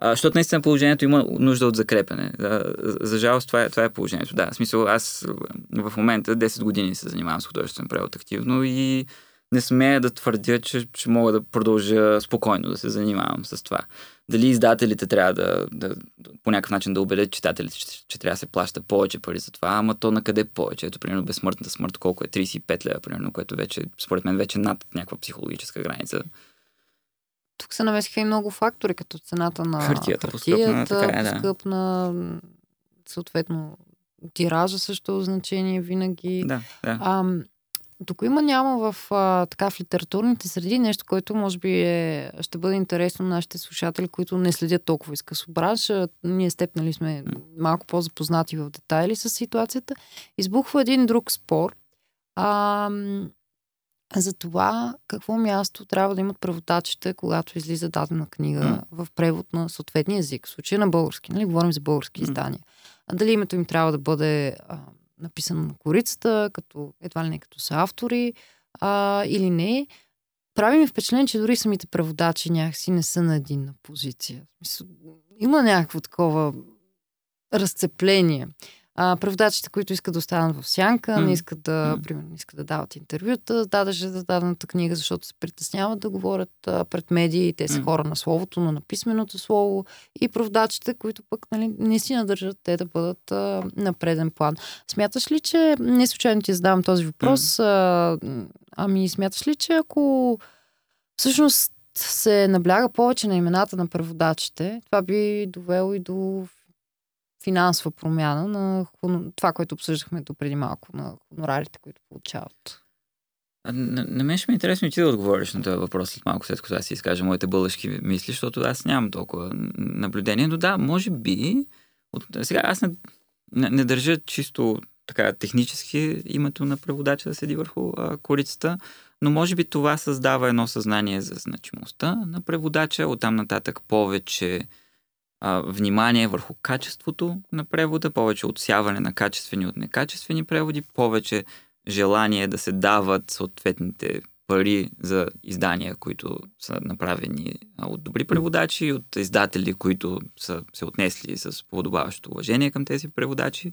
Speaker 1: А, защото наистина положението има нужда от закрепене. За, за жалост това е, това е положението. Да, в смисъл аз в момента 10 години се занимавам с художествен превод активно и не смея да твърдя, че, че мога да продължа спокойно да се занимавам с това. Дали издателите трябва да, да по някакъв начин да убедят читателите, че, че трябва да се плаща повече пари за това, ама то на къде повече? Ето, примерно, безсмъртната смърт, колко е 35 лева, примерно, което вече, според мен, вече над някаква психологическа граница.
Speaker 2: Тук се намесиха и много фактори, като цената на
Speaker 1: Хартията,
Speaker 2: хартията
Speaker 1: поскъпна, е, да.
Speaker 2: поскъпна, съответно, тиража също значение винаги.
Speaker 1: Да, да.
Speaker 2: А, тук има няма в, а, така, в литературните среди нещо, което може би е, ще бъде интересно на нашите слушатели, които не следят толкова изкъсо бранша. Ние с теб нали, сме малко по-запознати в детайли с ситуацията. Избухва един друг спор. А, за това какво място трябва да имат преводачите, когато излиза дадена книга
Speaker 1: М.
Speaker 2: в превод на съответния език. В случая на български, нали? Говорим за български
Speaker 1: М.
Speaker 2: издания. А дали името им трябва да бъде а, написано на корицата, като, едва ли не като са автори, а, или не. Прави ми впечатление, че дори самите преводачи някакси не са на единна позиция. Има някакво такова разцепление. А, преводачите, които искат да останат в сянка,
Speaker 1: М.
Speaker 2: не искат да,
Speaker 1: М.
Speaker 2: примерно, не искат да дават интервюта, дадеше за дадената книга, защото се притесняват да говорят а, пред медии. Те са
Speaker 1: М.
Speaker 2: хора на словото, но на писменото слово. И преводачите, които пък нали, не си надържат те да бъдат а, на преден план. Смяташ ли, че, не случайно ти задавам този въпрос, а, ами смяташ ли, че ако всъщност се набляга повече на имената на преводачите, това би довело и до финансова промяна на хоно- това, което обсъждахме до преди малко, на хонорарите, които получават.
Speaker 1: А, на, на мен ще ми е интересно и ти да отговориш на този въпрос след малко, след като аз си изкажа моите бълъжки мисли, защото аз нямам толкова наблюдение, но да, може би. От, сега аз не, не, не държа чисто така технически името на преводача да седи върху а, корицата, но може би това създава едно съзнание за значимостта на преводача, оттам нататък повече а, внимание върху качеството на превода, повече отсяване на качествени от некачествени преводи, повече желание да се дават съответните пари за издания, които са направени от добри преводачи, от издатели, които са се отнесли с подобаващо уважение към тези преводачи.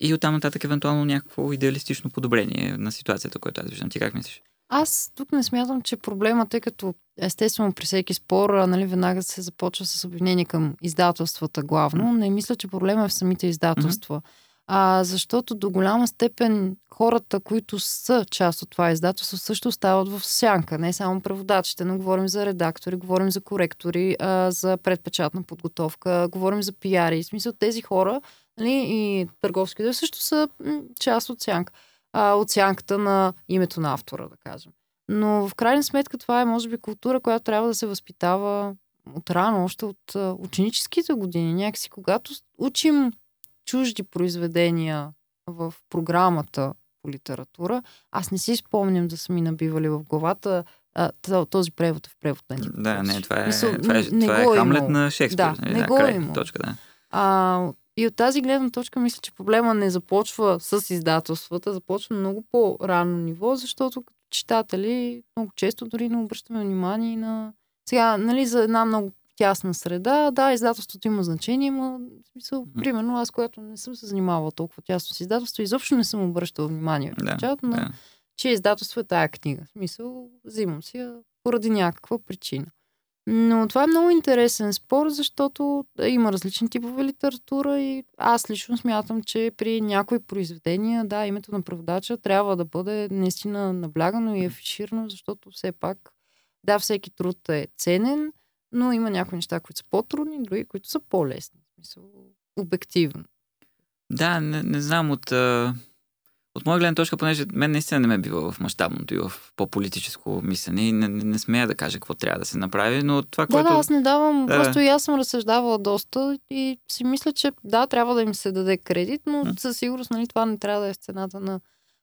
Speaker 1: И оттам нататък евентуално някакво идеалистично подобрение на ситуацията, която аз виждам. Ти как мислиш?
Speaker 2: Аз тук не смятам, че проблемът, тъй като естествено при всеки спор, нали, веднага се започва с обвинение към издателствата главно. Не мисля, че проблема е в самите издателства. А, защото до голяма степен хората, които са част от това издателство, също стават в сянка. Не само преводачите, но говорим за редактори, говорим за коректори, а, за предпечатна подготовка, говорим за пиари. В смисъл тези хора нали, и търговските също са м, част от сянка. А, от сянката на името на автора, да кажем. Но в крайна сметка това е, може би, култура, която трябва да се възпитава от рано, още от а, ученическите години. Някакси, когато учим чужди произведения в програмата по литература, аз не си спомням да са ми набивали в главата а, то- този превод е в превод на Нико
Speaker 1: Да, не, това е,
Speaker 2: Мисъл,
Speaker 1: това е,
Speaker 2: не
Speaker 1: това е
Speaker 2: го е
Speaker 1: Хамлет на Шекспир.
Speaker 2: Да,
Speaker 1: нали?
Speaker 2: не
Speaker 1: да,
Speaker 2: го е
Speaker 1: край,
Speaker 2: имало.
Speaker 1: точка, да.
Speaker 2: А, и от тази гледна точка мисля, че проблема не започва с издателствата, започва много по-рано ниво, защото като читатели много често дори не обръщаме внимание на... Сега, нали, за една много тясна среда, да, издателството има значение, но смисъл, примерно аз, която не съм се занимавала толкова тясно с издателство, изобщо не съм обръщала внимание в
Speaker 1: Да,
Speaker 2: началото на
Speaker 1: да.
Speaker 2: че издателство е тая книга. В смисъл, взимам си я поради някаква причина. Но това е много интересен спор, защото има различни типове литература и аз лично смятам, че при някои произведения, да, името на преводача трябва да бъде наистина наблягано и афиширано, защото все пак, да, всеки труд е ценен, но има някои неща, които са по-трудни, други, които са по-лесни. Обективно.
Speaker 1: Да, не, не знам от... а, От моя гледна точка, понеже мен наистина не ме бива в мащабното и в по-политическо мислене и не, не, не смея да кажа какво трябва да се направи, но това,
Speaker 2: Да,
Speaker 1: което...
Speaker 2: да, аз не давам.
Speaker 1: Да.
Speaker 2: Просто и аз съм разсъждавала доста и си мисля, че да, трябва да им се даде кредит, но
Speaker 1: М.
Speaker 2: със сигурност нали, това не трябва да е сцената на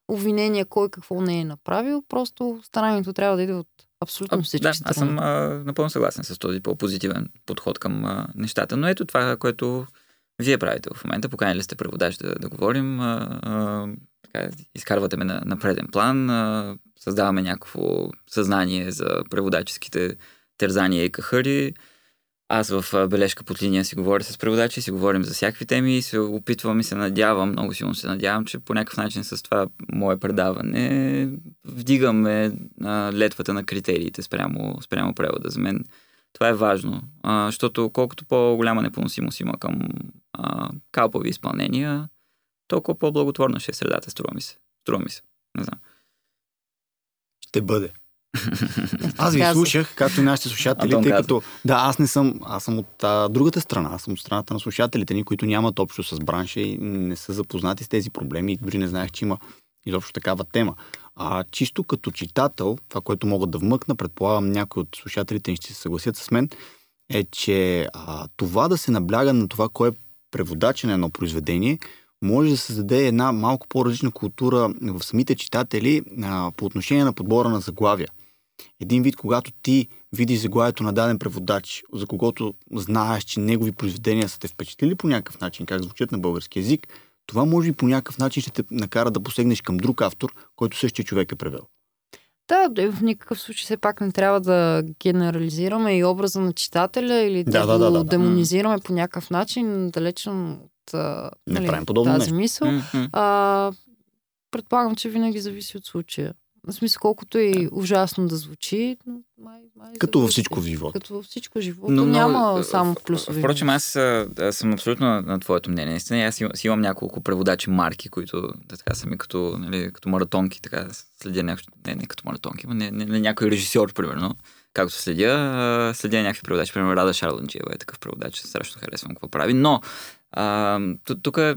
Speaker 2: обвинения кой какво не е направил. Просто старанието трябва да иде от абсолютно всички
Speaker 1: да,
Speaker 2: страни.
Speaker 1: аз съм а, напълно съгласен с този по-позитивен подход към а, нещата. Но ето това, което вие правите в момента. Поканили сте преводач да, да говорим. А, а, така, изкарвате ме на, на преден план. А, създаваме някакво съзнание за преводаческите тързания и кахъри. Аз в бележка под линия си говоря с преводачи, си говорим за всякакви теми и се опитвам и се надявам, много силно се надявам, че по някакъв начин с това мое предаване вдигаме а, летвата на критериите спрямо, спрямо превода. За мен това е важно, а, защото колкото по-голяма непоносимост има към а, калпови изпълнения, толкова по-благотворна ще е средата, струва ми се. Струва ми се. Не знам.
Speaker 4: Ще бъде. Аз ви слушах, както и нашите слушатели, тъй като да, аз не съм, аз съм от а, другата страна, аз съм от страната на слушателите ни, които нямат общо с бранша и не са запознати с тези проблеми и дори не знаех, че има изобщо такава тема. А чисто като читател, това, което мога да вмъкна, предполагам някои от слушателите ни ще се съгласят с мен, е, че а, това да се набляга на това, кой е преводач на едно произведение, може да създаде една малко по-различна култура в самите читатели а, по отношение на подбора на заглавия. Един вид, когато ти видиш заглавието на даден преводач, за когото знаеш, че негови произведения са те впечатлили по някакъв начин, как звучат на български язик, това може би по някакъв начин ще те накара да посегнеш към друг автор, който същия човек е превел.
Speaker 2: Да, в никакъв случай все пак не трябва да генерализираме и образа на читателя или да,
Speaker 4: Да, да,
Speaker 2: го
Speaker 4: да, да, да.
Speaker 2: демонизираме по някакъв начин, далечен от
Speaker 4: Не правим подобно
Speaker 2: тази
Speaker 4: нещо.
Speaker 2: мисъл.
Speaker 1: М-м.
Speaker 2: А, предполагам, че винаги зависи от случая. В смисъл, колкото и ужасно да звучи, но май, май
Speaker 4: Като във всичко в живота.
Speaker 2: Като във всичко в живота. Но, няма само плюсови.
Speaker 1: Впрочем, аз, аз съм абсолютно на, на твоето мнение. Наистина, аз имам, си имам няколко преводачи марки, които да, така са ми като, нали, като маратонки, така следя някакви, не, не като маратонки, но не, не, не, някой режисьор, примерно. Както следя, следя някакви преводачи. Примерно Рада Шарланджиева е такъв преводач, страшно харесвам какво прави. Но а, ту- тук е,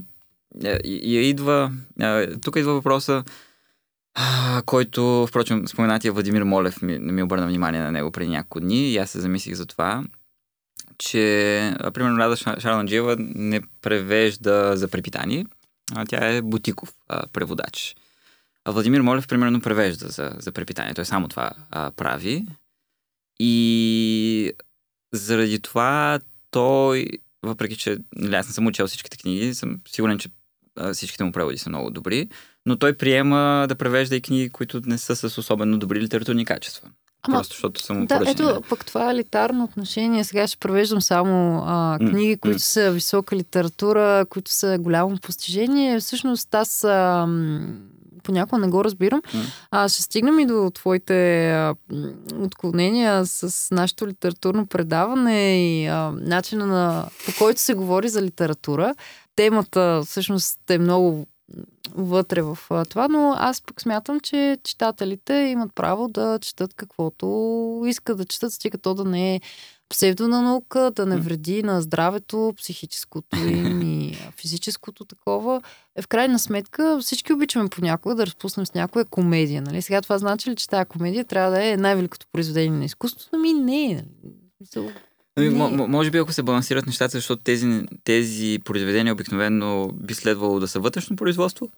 Speaker 1: идва, а, тук идва въпроса, който, впрочем, споменатия Владимир Молев ми, ми обърна внимание на него преди няколко дни и аз се замислих за това, че, примерно, Рада Ша- Шарланджиева не превежда за препитание, а тя е бутиков а, преводач. А Владимир Молев, примерно, превежда за, за препитание. Той само това а, прави. И заради това той, въпреки че нали, аз не съм учил всичките книги, съм сигурен, че а, всичките му преводи са много добри, но той приема да превежда и книги, които не са с особено добри литературни качества.
Speaker 2: Ама,
Speaker 1: Просто защото са му
Speaker 2: Да,
Speaker 1: поръчани.
Speaker 2: ето, пък това е елитарно отношение. Сега ще превеждам само а, книги, които са висока литература, които са голямо постижение. Всъщност аз а, понякога не го разбирам. А, ще стигнем и до твоите а, отклонения с нашето литературно предаване и а, начина на, по който се говори за литература. Темата всъщност е много вътре в това, но аз пък смятам, че читателите имат право да четат каквото искат да четат, стига то да не е псевдонаука, да не вреди на здравето, психическото им и физическото такова. Е, в крайна сметка всички обичаме понякога да разпуснем с някоя комедия. Нали? Сега това значи ли, че тази комедия трябва да е най-великото произведение на изкуството? Ами не. нали?
Speaker 1: Ами, м- м- може би ако се балансират нещата, защото тези, тези произведения обикновено би следвало да са вътрешно производство.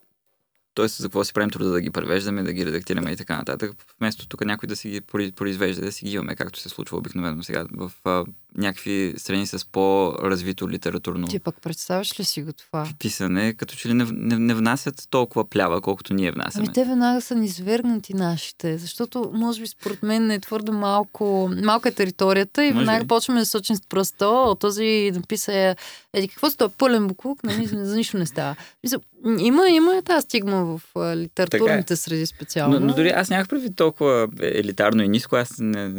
Speaker 1: Тоест, за какво си правим труда да ги превеждаме, да ги редактираме и така нататък. Вместо тук някой да си ги произ- произвежда, да си ги имаме, както се случва обикновено сега в а, някакви страни с по-развито литературно
Speaker 2: ти пък представяш ли си го това?
Speaker 1: писане, като че ли не, не, не внасят толкова плява, колкото ние внасяме.
Speaker 2: Ами те веднага са ни извергнати нашите, защото може би според мен е твърде малко, малка е територията и
Speaker 1: Може
Speaker 2: веднага почваме да сочим с пръста, о, този написа е, еди какво си, той е пълен буклук, нали, за нищо не става. Мисля, има, има е тази стигма в литературните среди специално.
Speaker 1: Но, но дори аз нямах предвид толкова елитарно и ниско. Аз не,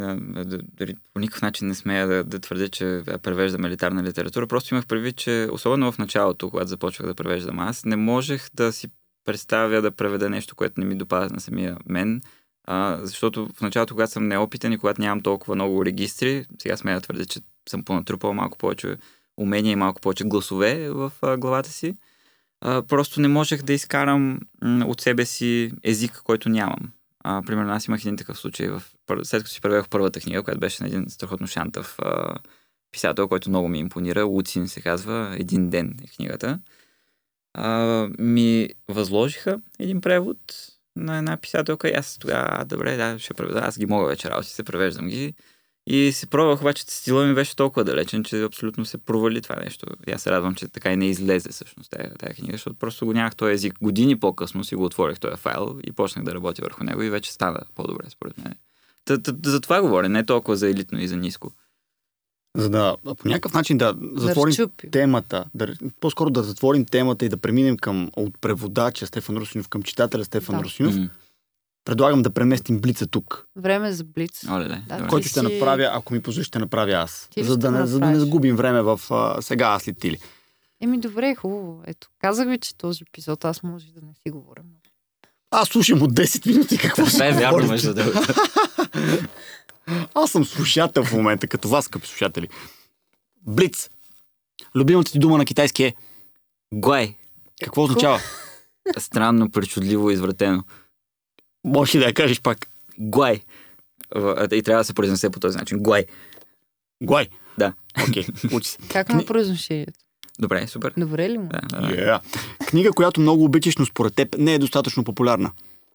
Speaker 1: дори по никакъв начин не смея да, да твърдя, че превеждам елитарна литература. Просто имах предвид, че особено в началото, когато започвах да превеждам аз, не можех да си представя да преведа нещо, което не ми допада на самия мен. А, защото в началото, когато съм неопитен и когато нямам толкова много регистри, сега смея да твърдя, че съм понатрупал малко повече умения и малко повече гласове в а, главата си. Просто не можех да изкарам от себе си език, който нямам. А, примерно аз имах един такъв случай, в, след като си преведох първата книга, която беше на един страхотно шантав а, писател, който много ми импонира. Луцин се казва, Един ден е книгата. А, ми възложиха един превод на една писателка и аз тогава, добре, да, ще преведа, аз ги мога вече работи, се превеждам ги. И си пробвах, обаче стила ми беше толкова далечен, че абсолютно се провали това нещо. И аз се радвам, че така и не излезе всъщност тази, тази книга, защото просто го нямах този език. Години по-късно си го отворих този файл и почнах да работя върху него и вече стана по-добре, според мен. Та, та, за това говоря, не толкова за елитно и за ниско.
Speaker 4: За да по някакъв начин да затворим
Speaker 2: разчупи.
Speaker 4: темата, да, по-скоро да затворим темата и да преминем към от преводача Стефан Русинов към читателя Стефан
Speaker 2: Да.
Speaker 4: Русинов,
Speaker 1: М.
Speaker 4: предлагам да преместим блица тук,
Speaker 2: Време за блиц.
Speaker 1: Оле,
Speaker 2: Да,
Speaker 4: който ще
Speaker 2: си-
Speaker 4: направя, ако ми позволиш, ще направя аз.
Speaker 2: Ти
Speaker 4: За да, не, за да не загубим време в а, сега аз ли ти ли.
Speaker 2: Еми, добре, хубаво. Ето, казах ви, че този епизод аз може да не си говоря.
Speaker 4: Аз слушам от 10 минути какво се
Speaker 1: Това е вярно, между другото.
Speaker 4: Аз съм слушател в момента, като вас, скъпи слушатели. Блиц. Любимата ти дума на китайски е
Speaker 1: Гуай.
Speaker 4: какво означава?
Speaker 1: Странно, причудливо, извратено.
Speaker 4: Можеш ли да я кажеш пак?
Speaker 1: Гуай. В- И трябва да се произнесе по този начин. Гуай.
Speaker 4: Гуай.
Speaker 1: Да.
Speaker 4: Окей, учи се.
Speaker 2: Как му произношението?
Speaker 1: Добре, супер.
Speaker 2: Добре ли му?
Speaker 1: Да, да, да.
Speaker 4: Yeah. Книга, която много обичаш, но според теб не е достатъчно популярна.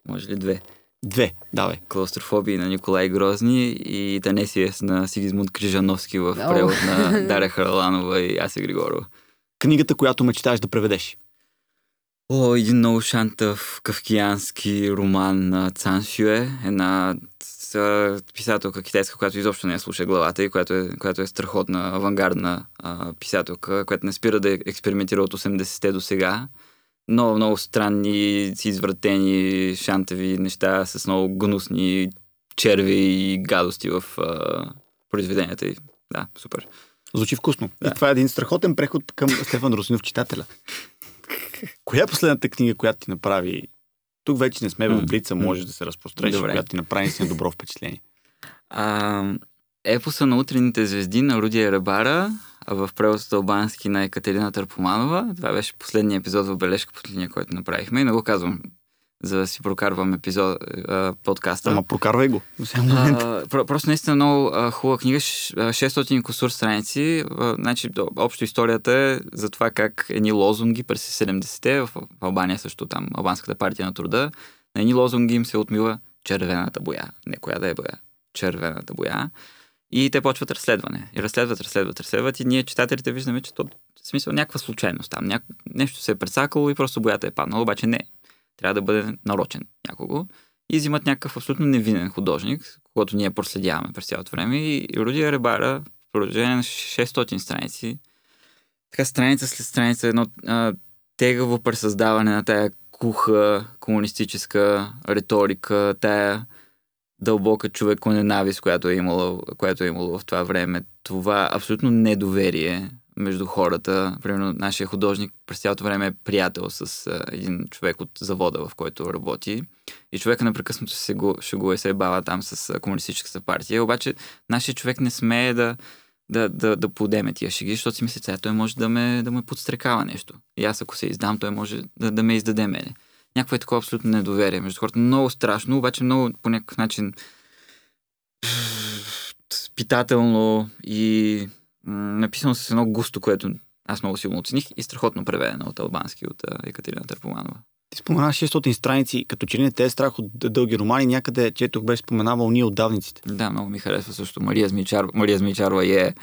Speaker 1: Може ли две?
Speaker 4: Две, давай.
Speaker 1: Клаустрофобии на Николай Грозни и Танесиес на Сигизмунд Крижановски в превод на Даря Хараланова и Аси Григорова.
Speaker 4: Книгата, която мечтаеш да преведеш.
Speaker 1: О, един много шантав кавкиянски роман на Цан Сюе, една писателка китайска, която изобщо не я слуша главата и която е, която е страхотна, авангардна а, писателка, която не спира да експериментира от 80-те до сега. Много, много странни, извратени, шантави неща с много гнусни черви и гадости в а, произведенията й. Да, супер.
Speaker 4: Звучи вкусно. Да. И това е един страхотен преход към Стефан Русинов, читателя. Коя е последната книга, която ти направи? Тук вече не сме в Блица,
Speaker 1: м.
Speaker 4: можеш да се разпространиш,
Speaker 1: Добре.
Speaker 4: която ти направи наистина добро впечатление.
Speaker 1: А, епоса на утрените звезди на Рудия Ребара а в превод албански на Екатерина Търпоманова. Това беше последният епизод в бележка под линия, който направихме и не го казвам за да си прокарвам епизод, а, подкаста.
Speaker 4: Ама прокарвай го.
Speaker 1: А, про- просто наистина много а, хубава книга, ш- а, 600 и кусур страници. А, значи, общо историята е за това как едни лозунги през 70-те, в Албания също там, Албанската партия на труда, на едни лозунги им се отмива червената боя. Не коя да е боя. Червената боя. И те почват разследване. И разследват, разследват, разследват. И ние, читателите, виждаме, че то в смисъл някаква случайност там. Няк... Нещо се е прецакало и просто боята е паднала. Обаче не. Трябва да бъде нарочен някого и взимат някакъв абсолютно невинен художник, когато ние проследяваме през цялото време. И Рудия Ребара в продължение на 600 страници, така страница след страница, едно а, тегаво пресъздаване на тая куха комунистическа риторика, тая дълбока човеконенавист, която е имало, която е имало в това време. Това абсолютно недоверие между хората. Примерно, нашия художник през цялото време е приятел с а, един човек от завода, в който работи. И човека непрекъснато се го, шегува и се ебава там с а, комунистическата партия. Обаче нашия човек не смее да, да, да, да подеме тия шеги, защото си мисли, той може да ме, да ме подстрекава нещо. И аз ако се издам, той може да, да ме издаде мене. Някакво е такова абсолютно недоверие между хората. Много страшно, обаче много по някакъв начин питателно и написано с едно густо, което аз много силно оцених и страхотно преведено от албански от Екатерина Търпоманова.
Speaker 4: Ти спомена 600 страници, като че ли не те е страх от дълги романи, някъде, чето беше споменавал ние отдавниците.
Speaker 1: Да, много ми харесва също. Мария Змичарова, Мария Змичарова е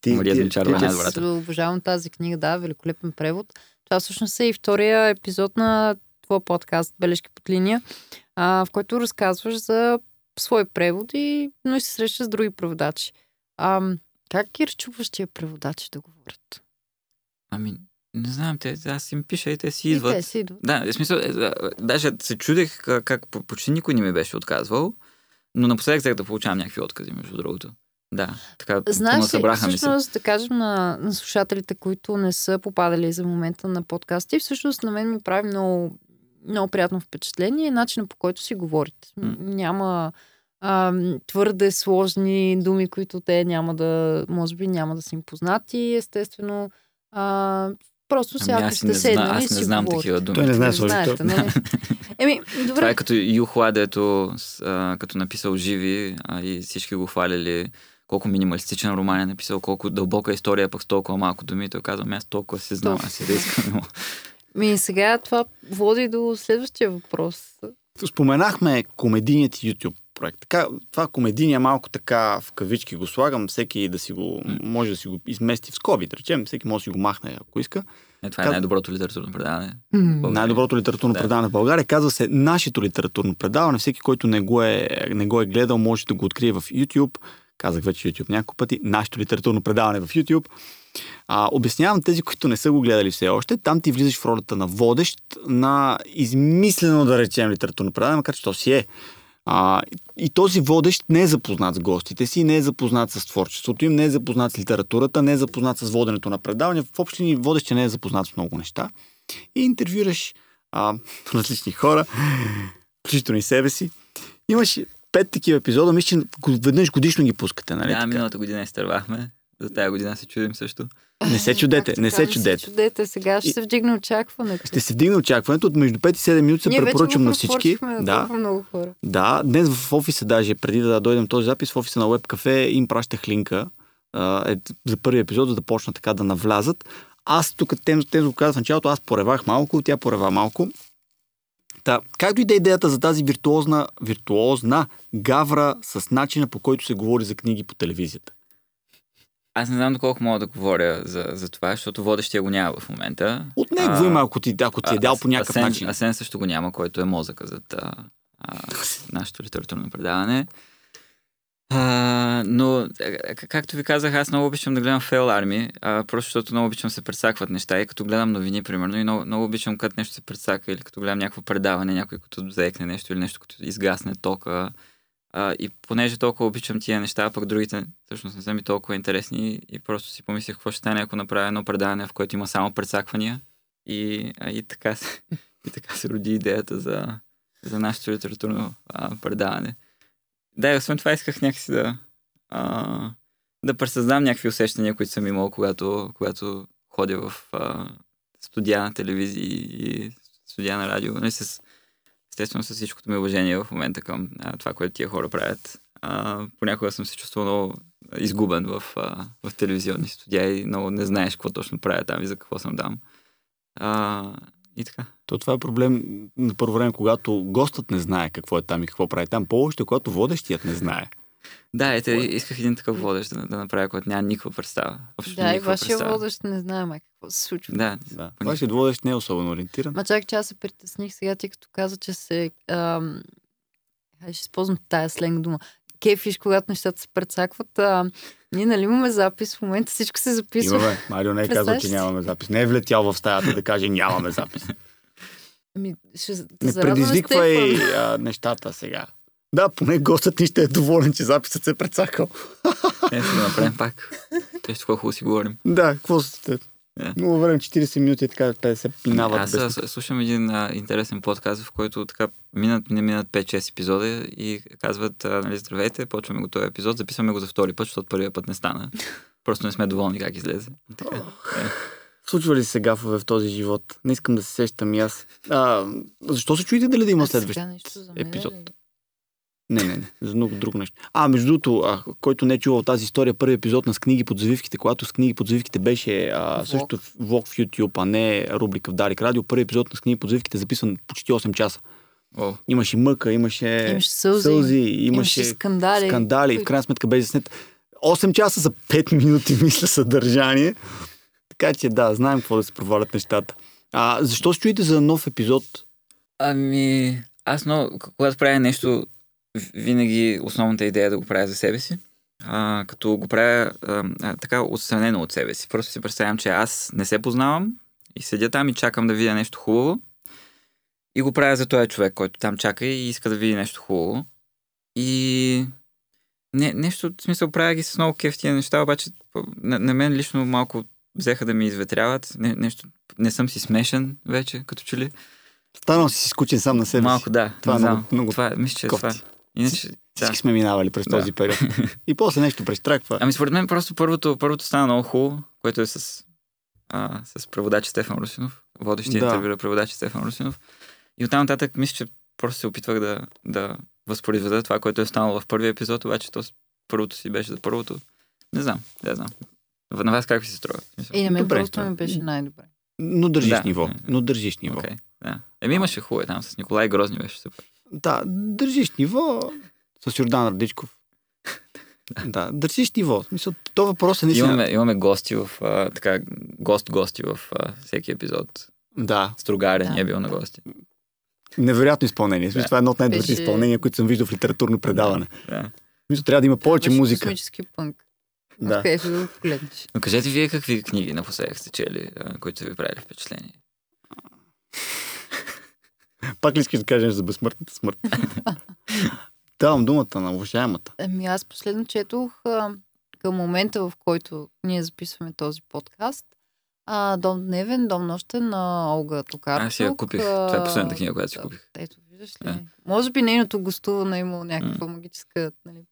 Speaker 4: Ти,
Speaker 1: Мария Змичарова е
Speaker 4: ти-
Speaker 1: най-добрата.
Speaker 2: Аз обожавам тази книга, да, великолепен превод. Това всъщност е и втория епизод на твоя подкаст Бележки под линия, а, в който разказваш за свои преводи, но и се срещаш с други преводачи. А, как тия преводачи да говорят?
Speaker 1: Ами, не знам, те, аз им пиша и те си
Speaker 2: И
Speaker 1: идват.
Speaker 2: те си идват.
Speaker 1: Да, в смисъл, е, даже се чудех как, как по- почти никой не ми беше отказвал, но напоследък взех да получавам някакви откази, между другото. Да, така
Speaker 2: Знаеш
Speaker 1: събраха ми
Speaker 2: всъщност да кажем на, на слушателите, които не са попадали за момента на подкасти, всъщност на мен ми прави много, много приятно впечатление начинът по който си говорите.
Speaker 1: М.
Speaker 2: Няма а, твърде сложни думи, които те няма да, може би няма да са им познати, естествено. А, просто
Speaker 1: Ами
Speaker 2: сякаш
Speaker 1: аз
Speaker 2: сте
Speaker 1: не, зна,
Speaker 2: седнали
Speaker 1: аз не знам
Speaker 2: говорите.
Speaker 1: такива думи.
Speaker 4: Той не знае сложите.
Speaker 2: нали? Еми,
Speaker 1: Това
Speaker 2: добре.
Speaker 1: е като Юхла, дето а, като написал Живи а, и всички го хвалили колко минималистичен роман е написал, колко дълбока история, пък с толкова малко думи. Той казва, «Ами аз толкова си знам, аз си да искам.
Speaker 2: Ми сега това води до следващия въпрос.
Speaker 4: Споменахме комедийният YouTube проект. Така, това комедийния малко така в кавички го слагам, всеки да си го, може да си го измести в скоби, да речем, всеки може да си го махне, ако иска.
Speaker 1: Е, това е
Speaker 4: Как-
Speaker 1: най-доброто литературно предаване.
Speaker 4: Най-доброто литературно
Speaker 1: Да.
Speaker 4: предаване в България. Казва се нашето литературно предаване. Всеки, който не го, е, не го е гледал, може да го открие в YouTube. Казах вече YouTube няколко пъти. Нашето литературно предаване в YouTube. А, обяснявам тези, които не са го гледали все още. Там ти влизаш в ролята на водещ на измислено, да речем, литературно предаване, макар че то си е. А, и този водещ не е запознат с гостите си, не е запознат с творчеството им, не е запознат с литературата, не е запознат с воденето на предавания. В общи линии водещия не е запознат с много неща. И интервюираш а, различни хора, включително и себе си. Имаш пет такива епизода, мисля, че веднъж годишно ги пускате, нали?
Speaker 1: Да,
Speaker 4: така?
Speaker 1: миналата година изтървахме. За тази година се чудим също.
Speaker 4: Не се чудете, не се чудете.
Speaker 2: чудете. Сега ще се вдигне очакването.
Speaker 4: Ще се вдигне очакването. От между 5 и 7 минути се
Speaker 2: Ние
Speaker 4: препоръчвам на всички. Да,
Speaker 2: много хора.
Speaker 4: да. Днес в офиса даже, преди да дойдем този запис, в офиса на Web Cafe им пращах линка е, за първи епизод, за да почна така да навлязат. Аз тук, тем, тем го казах в началото, аз поревах малко, тя порева малко. Та, как дойде идеята за тази виртуозна, виртуозна гавра с начина по който се говори за книги по телевизията?
Speaker 1: Аз не знам доколко мога да говоря за, за това, защото водещия го няма в момента.
Speaker 4: От него
Speaker 1: А,
Speaker 4: има, ако ти, ако ти е дял по някакъв
Speaker 1: Асен,
Speaker 4: начин.
Speaker 1: Асен също го няма, който е мозъка за а, а, нашето литературно предаване. А, но, а, к- както ви казах, аз много обичам да гледам Fail Army, а, просто защото много обичам се пресакват неща и като гледам новини, примерно, и много, много обичам като нещо се пресака или като гледам някакво предаване, някой като заекне нещо или нещо, като изгасне тока. А, и понеже толкова обичам тия неща, пък другите всъщност не са ми толкова интересни и просто си помислих какво ще стане, ако направя едно предаване, в което има само прецаквания. И, а, и, така, се, и така се роди идеята за, за нашето литературно а, предаване. Да, и освен това исках някакси да, а, да пресъздам някакви усещания, които съм имал, когато, когато ходя в а, студия на телевизии и студия на радио. Нали, с, естествено с всичкото ми уважение в момента към а, това, което тия хора правят. А, понякога съм се чувствал много изгубен в, а, в телевизионни студия и много не знаеш какво точно правя там и за какво съм там. А, и така.
Speaker 4: То това е проблем на първо време, когато гостът не знае какво е там и какво прави там. По-още, когато водещият не знае.
Speaker 1: Да, ето, исках един такъв водещ да, да направя, който няма никаква представа. Общо
Speaker 2: Да, и вашия
Speaker 1: представа.
Speaker 2: водещ не знае май какво се случва.
Speaker 1: Да,
Speaker 4: Да. Вашият водещ не е особено ориентиран.
Speaker 2: Ма чак, че аз се притесних сега, ти като каза, че се... Ам... Ще използвам тая сленг дума. Кефиш, когато нещата се прецакват. А, ние нали имаме запис, в момента всичко се записва.
Speaker 4: Имаме. Марио не е казал, че нямаме запис. Не е влетял в стаята да каже нямаме запис.
Speaker 2: Ами, ще
Speaker 4: Не предизвиквай а, нещата сега. Да, поне гостът ни ще е доволен, че записът се е прецакал.
Speaker 1: е, ще го направим пак. Те ще хубаво си говорим.
Speaker 4: Да, какво сте?
Speaker 1: Да.
Speaker 4: Много време, 40 минути, така 50 минават
Speaker 1: Аз
Speaker 4: без...
Speaker 1: слушам един а, интересен подкаст, в който така минат, не минат 5-6 епизода и казват, а, нали, здравейте, почваме го този епизод, записваме го за втори път, защото първия път не стана. Просто не сме доволни как излезе. Така.
Speaker 4: Случва ли се гафове в този живот? Не искам да се сещам и аз. А, защо се чуете дали да има следващ епизод? Не, не, не. За много друго нещо. А, между другото, а, който не е чувал тази история, първи епизод на с книги под завивките, когато с книги под завивките беше а,
Speaker 2: Влог.
Speaker 4: също влог в YouTube, а не рубрика в Дарик Радио, първи епизод на с книги под завивките е записан почти 8 часа.
Speaker 1: О,
Speaker 4: Имаше мъка, имаше,
Speaker 2: Имаше сълзи,
Speaker 4: сълзи
Speaker 2: Имаше
Speaker 4: имаше
Speaker 2: скандали.
Speaker 4: скандали. В крайна сметка беше заснет 8 часа за 5 минути, мисля, съдържание. Така че да, знаем какво да се провалят нещата. А, защо се чуете за нов епизод?
Speaker 1: Ами, аз много, когато правя нещо, винаги основната идея е да го правя за себе си. А, като го правя а, така отстранено от себе си. Просто си представям, че аз не се познавам и седя там и чакам да видя нещо хубаво. И го правя за този човек, който там чака и иска да види нещо хубаво. И не, нещо, в смисъл, правя ги с много кеф тия неща, обаче на, на мен лично малко взеха да ми изветряват. Не, нещо, не съм си смешен вече, като че ли.
Speaker 4: Станал си скучен сам на себе
Speaker 1: Малко
Speaker 4: си.
Speaker 1: да.
Speaker 4: Това е много- много
Speaker 1: това, мисля, че е
Speaker 4: кофти.
Speaker 1: това. Иначе, да.
Speaker 4: Всички сме минавали през
Speaker 1: Да.
Speaker 4: този период. И после нещо престраква.
Speaker 1: Ами според мен просто първото, първото стана много хубаво, което е с, а, с преводача Стефан Русинов, водещия
Speaker 4: Да.
Speaker 1: интервюра преводача Стефан Русинов. И оттам нататък мисля, че просто се опитвах да, да възпроизведа това, което е станало в първия епизод, обаче то първото си беше за първото. Не знам, не знам. На вас как ви се струва?
Speaker 2: И на мен просто ми беше най-добре.
Speaker 4: Но държиш
Speaker 1: Да.
Speaker 4: ниво. Но държиш ниво.
Speaker 1: Окей, да. Еми имаше хубаво там с Николай Грозни беше супер.
Speaker 4: Да, държиш ниво с Йордан Радичков. да, държиш ниво. Смисъл, то въпрос е наистина.
Speaker 1: Имаме, имаме гости в, а, така, гост-гости в а, всеки епизод.
Speaker 4: Да,
Speaker 1: Стругаре
Speaker 2: Да.
Speaker 1: ни е бил на гости.
Speaker 4: невероятно изпълнение. Смисъл,
Speaker 1: Да.
Speaker 4: Това е едно от най-добрите
Speaker 2: Беше-
Speaker 4: изпълнения, които съм виждал в литературно предаване.
Speaker 1: Да.
Speaker 4: Смисъл, трябва да има повече
Speaker 2: Беше
Speaker 4: музика.
Speaker 2: Космически пънк.
Speaker 4: Да.
Speaker 2: Го погледнеш.
Speaker 1: Но кажете вие какви книги напоследък сте чели, които са ви правили впечатление?
Speaker 4: Пак ли искаш да кажеш за безсмъртната смърт? Давам думата на уважаемата.
Speaker 2: Ами аз последно четох а, към момента, в който ние записваме този подкаст. А, Дом дневен, дом нощен на Олга Токарчук.
Speaker 1: Аз си я купих.
Speaker 2: а,
Speaker 1: Това е последната книга, която си купих.
Speaker 2: Ето, виждаш ли?
Speaker 1: Да.
Speaker 2: Може би нейното гостуване е имало някаква магическа нали,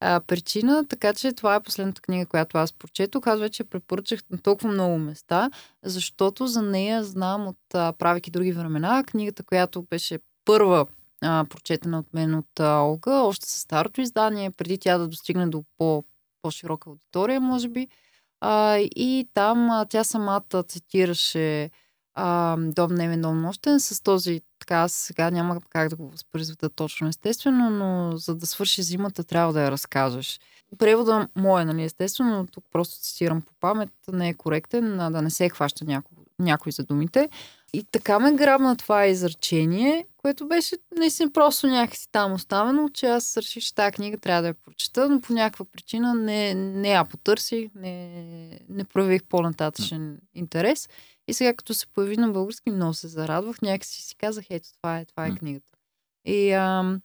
Speaker 2: а, причина, така че това е последната книга, която аз прочетох. Аз вече препоръчах на толкова много места, защото за нея знам от а, други времена, книгата, която беше първа а, прочетена от мен от а, Олга, още с старото издание, преди тя да достигне до по, по-широка аудитория, може би. А, и там а, тя самата цитираше а, Дом дневен, дом нощен с този, така аз сега няма как да го възпроизведа точно естествено, но за да свърши зимата трябва да я разкажеш. Превода мое, нали, естествено, но тук просто цитирам по памет, не е коректен, да не се хваща някой, някой за думите. И така ме грабна това изречение, което беше наистина просто някакси там оставено, че аз реших, че тази книга трябва да я прочета, но по някаква причина не, не я потърсих, не, не проявих по-нататъчен интерес. И сега като се появи на български, много се зарадвах. Някакси си казах, ето това е, това е книгата. И ам,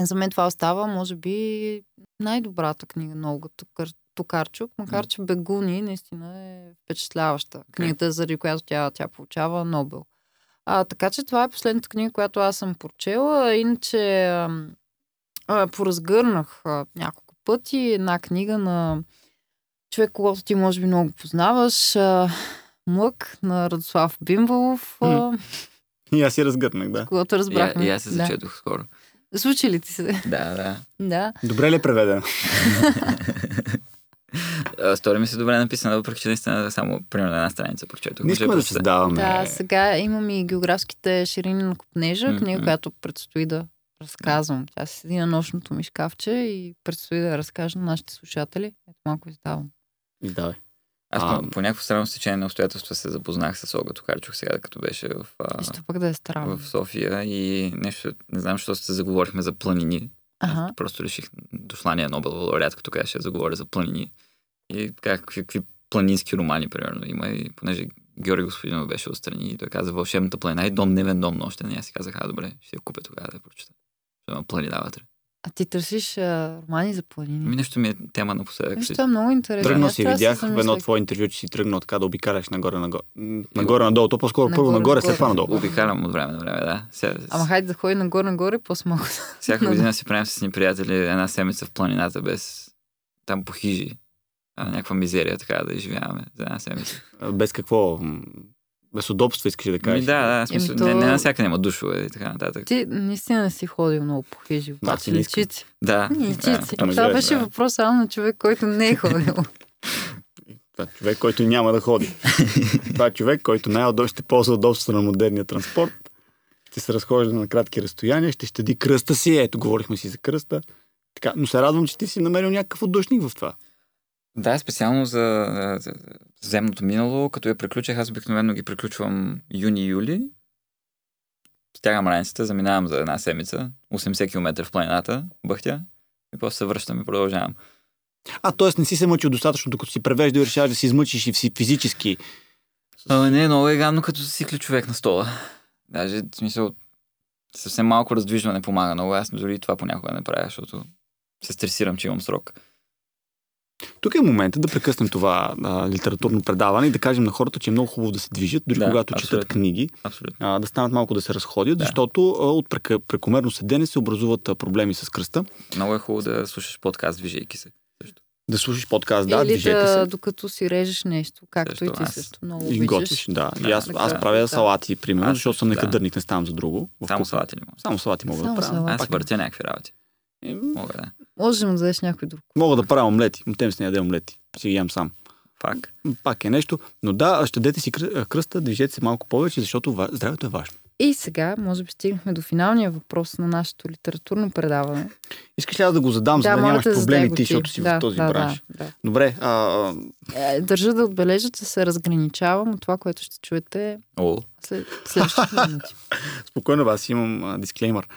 Speaker 2: за мен това остава, може би, най-добрата книга на Олга Токар, Токарчук, макар че Бегуни наистина е впечатляваща. Книгата, заради която тя, тя получава Нобел. А, така че това е последната книга, която аз съм прочела. Иначе ам, а, поразгърнах а, няколко пъти една книга на човек, когато ти може би много познаваш. А, Млък на Радослав Бимбалов,
Speaker 4: И аз си разгърнах, да.
Speaker 2: когато
Speaker 1: И,
Speaker 2: разбрахме.
Speaker 1: и аз се
Speaker 2: да.
Speaker 1: зачетох скоро.
Speaker 2: Случи ли ти се?
Speaker 1: Да, да.
Speaker 2: да.
Speaker 4: Добре ли е преведена?
Speaker 1: А, Стори ми се добре написана, въпреки че наистина само примерно на една страница прочетох.
Speaker 4: Не да
Speaker 1: прочета.
Speaker 4: създаваме.
Speaker 2: Да, сега имам и географските ширини на Копнежа,
Speaker 1: М,
Speaker 2: книга, която предстои да разказвам. Тя си седи на нощното ми шкафче и предстои да разкажа на нашите слушатели. Ето малко издавам.
Speaker 4: Издавай.
Speaker 1: Аз
Speaker 4: А.
Speaker 1: по, някакво странно стечение на обстоятелства се запознах с Олга Токарчук сега, като беше в, а,
Speaker 2: пък да е странно.
Speaker 1: в София и нещо, не знам, защо се заговорихме за планини.
Speaker 2: Ага.
Speaker 1: Аз просто реших, дошла ни е Нобел лауреат, като каза, ще заговоря за планини. И така, какви, планински романи, примерно, има. И понеже Георги Господинов беше отстрани и той каза Вълшебната планина и Дом дневен, дом нощен. И аз си казах, а, добре, ще я купя тогава да прочета. Ще има планина вътре.
Speaker 2: А ти търсиш а, романи за планини?
Speaker 1: Ми нещо ми е тема напоследък.
Speaker 2: Нещо е много интересно.
Speaker 4: Тръгнал си, видях в едно
Speaker 2: замисля.
Speaker 4: твое интервю, че си тръгнал така да обикаляш нагоре-нагоре. Нагоре-надолу, то по-скоро първо
Speaker 2: Нагоре,
Speaker 4: нагоре, след
Speaker 2: нагоре.
Speaker 4: това надолу.
Speaker 1: Обикалям от време на време, да. Сега,
Speaker 2: Ама хайде да ходи нагоре-нагоре, после малко.
Speaker 1: всяка година си правим с ни приятели една седмица в планината без там по хижи. А, някаква мизерия така да изживяваме за една седмица.
Speaker 4: Без какво? Без удобства искаш да
Speaker 1: Ми,
Speaker 4: кажеш.
Speaker 1: да, да, смисъл,
Speaker 2: Еми, то-
Speaker 1: не, не навсякъде има душове и така нататък.
Speaker 2: Ти наистина не си ходил много по хижи, обаче.
Speaker 1: Да,
Speaker 2: Личи
Speaker 1: да,
Speaker 2: ти.
Speaker 4: ами
Speaker 2: Това
Speaker 4: да,
Speaker 2: беше
Speaker 1: да.
Speaker 2: въпрос само на човек, който не е ходил.
Speaker 4: Това човек, който няма да ходи. Това е човек, който най-удобно ще ползва удобството на модерния транспорт. Ще се разхожда на кратки разстояния, ще щади кръста си. Ето, говорихме си за кръста. Така, но се радвам, че ти си намерил някакъв отдушник в това.
Speaker 1: Да, специално за, земното минало, като я приключих, аз обикновено ги приключвам юни-юли. Стягам раницата, заминавам за една седмица, 80 км в планината, бъхтя, и после се връщам и продължавам.
Speaker 4: А, т.е. не си се мъчил достатъчно, докато си превежда и решаваш да си измъчиш и си физически.
Speaker 1: А, не, много е гадно, като сикли човек на стола. Даже, в смисъл, съвсем малко раздвижване помага много. Аз дори това понякога не правя, защото се стресирам, че имам срок.
Speaker 4: Тук е момента да прекъснем това а, литературно предаване и да кажем на хората, че е много хубаво да се движат, дори
Speaker 1: Да,
Speaker 4: когато четат
Speaker 1: абсолютно.
Speaker 4: книги,
Speaker 1: Абсолютно.
Speaker 4: а, да станат малко да се разходят,
Speaker 1: Да.
Speaker 4: защото а, от прекомерно седене се образуват а, проблеми с кръста.
Speaker 1: Много е хубаво да слушаш подкаст, движейки се. Също.
Speaker 4: Да слушаш подкаст, да,
Speaker 2: Или
Speaker 4: движете
Speaker 2: да,
Speaker 4: се.
Speaker 2: докато си режеш нещо, както
Speaker 1: Също
Speaker 2: и ти
Speaker 1: аз.
Speaker 2: също много
Speaker 4: И
Speaker 2: обичаш.
Speaker 4: готвиш, да. И
Speaker 1: Да,
Speaker 4: аз, аз правя
Speaker 2: така.
Speaker 4: салати, примерно,
Speaker 1: Аз
Speaker 4: защото съм
Speaker 1: да.
Speaker 4: некадърник, не ставам за друго.
Speaker 1: Само салати ли мога?
Speaker 4: Само салати мога
Speaker 2: Само
Speaker 4: да правя.
Speaker 1: Аз въртя някакви работи. Мога да.
Speaker 2: Може да му дадеш някой друг.
Speaker 4: Мога да правя омлети. но Тем се не яде омлети. Си ги ям сам.
Speaker 1: Пак.
Speaker 4: Пак е нещо. Но да, щадете си кръ- кръста, движете се малко повече, защото здравето е важно.
Speaker 2: И сега, може би, стигнахме до финалния въпрос на нашето литературно предаване.
Speaker 4: Искаш ли да го задам, за да нямаш проблеми ти, защото си
Speaker 2: да,
Speaker 4: в този
Speaker 2: да,
Speaker 4: бранш?
Speaker 2: Да, да.
Speaker 4: Добре, а,
Speaker 2: Е, Държа да отбележа, че се разграничавам от това, което ще чуете
Speaker 1: О,
Speaker 2: след следващите минути.
Speaker 4: спокойно, аз имам а, дисклеймър.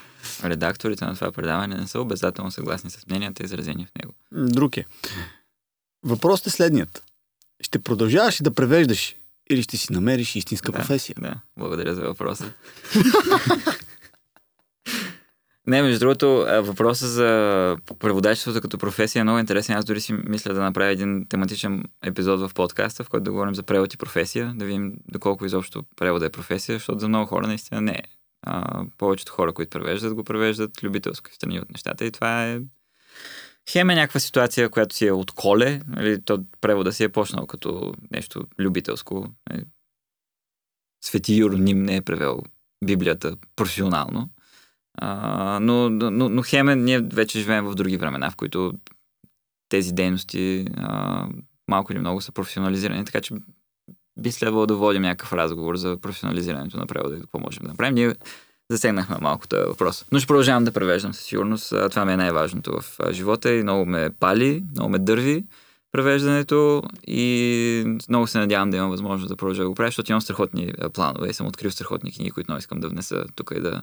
Speaker 1: редакторите на това предаване не са обязателно съгласни с мненията, изразени в него.
Speaker 4: Друг е. Въпросът е следният. Ще продължаваш ли да превеждаш или ще си намериш истинска
Speaker 1: Да.
Speaker 4: професия?
Speaker 1: Да, благодаря за въпроса. Не, между другото, а, въпросът за преводачеството като професия е много интересен. Аз дори си мисля да направя един тематичен епизод в подкаста, в който да говорим за превод и професия, да видим доколко изобщо превода е професия, защото за много хора наистина не е. А, повечето хора, които превеждат, го превеждат любителски в страни от нещата и това е хем е някаква ситуация, която си е от коле, нали, то превода си е почнал като нещо любителско. Нали. Свети Юроним не е превел Библията професионално. А, но, но, но хем е, ние вече живеем в други времена, в които тези дейности а, малко или много са професионализирани, така че би следвало да водим някакъв разговор за професионализирането на превода и какво можем да направим. Ние засегнахме малко този въпрос. Но ще продължавам да превеждам със сигурност. Това ми е най-важното в живота и много ме пали, много ме дърви превеждането и много се надявам да имам възможност да продължа да го правя, защото имам страхотни планове и съм открил страхотни книги, които много искам да внеса тук и да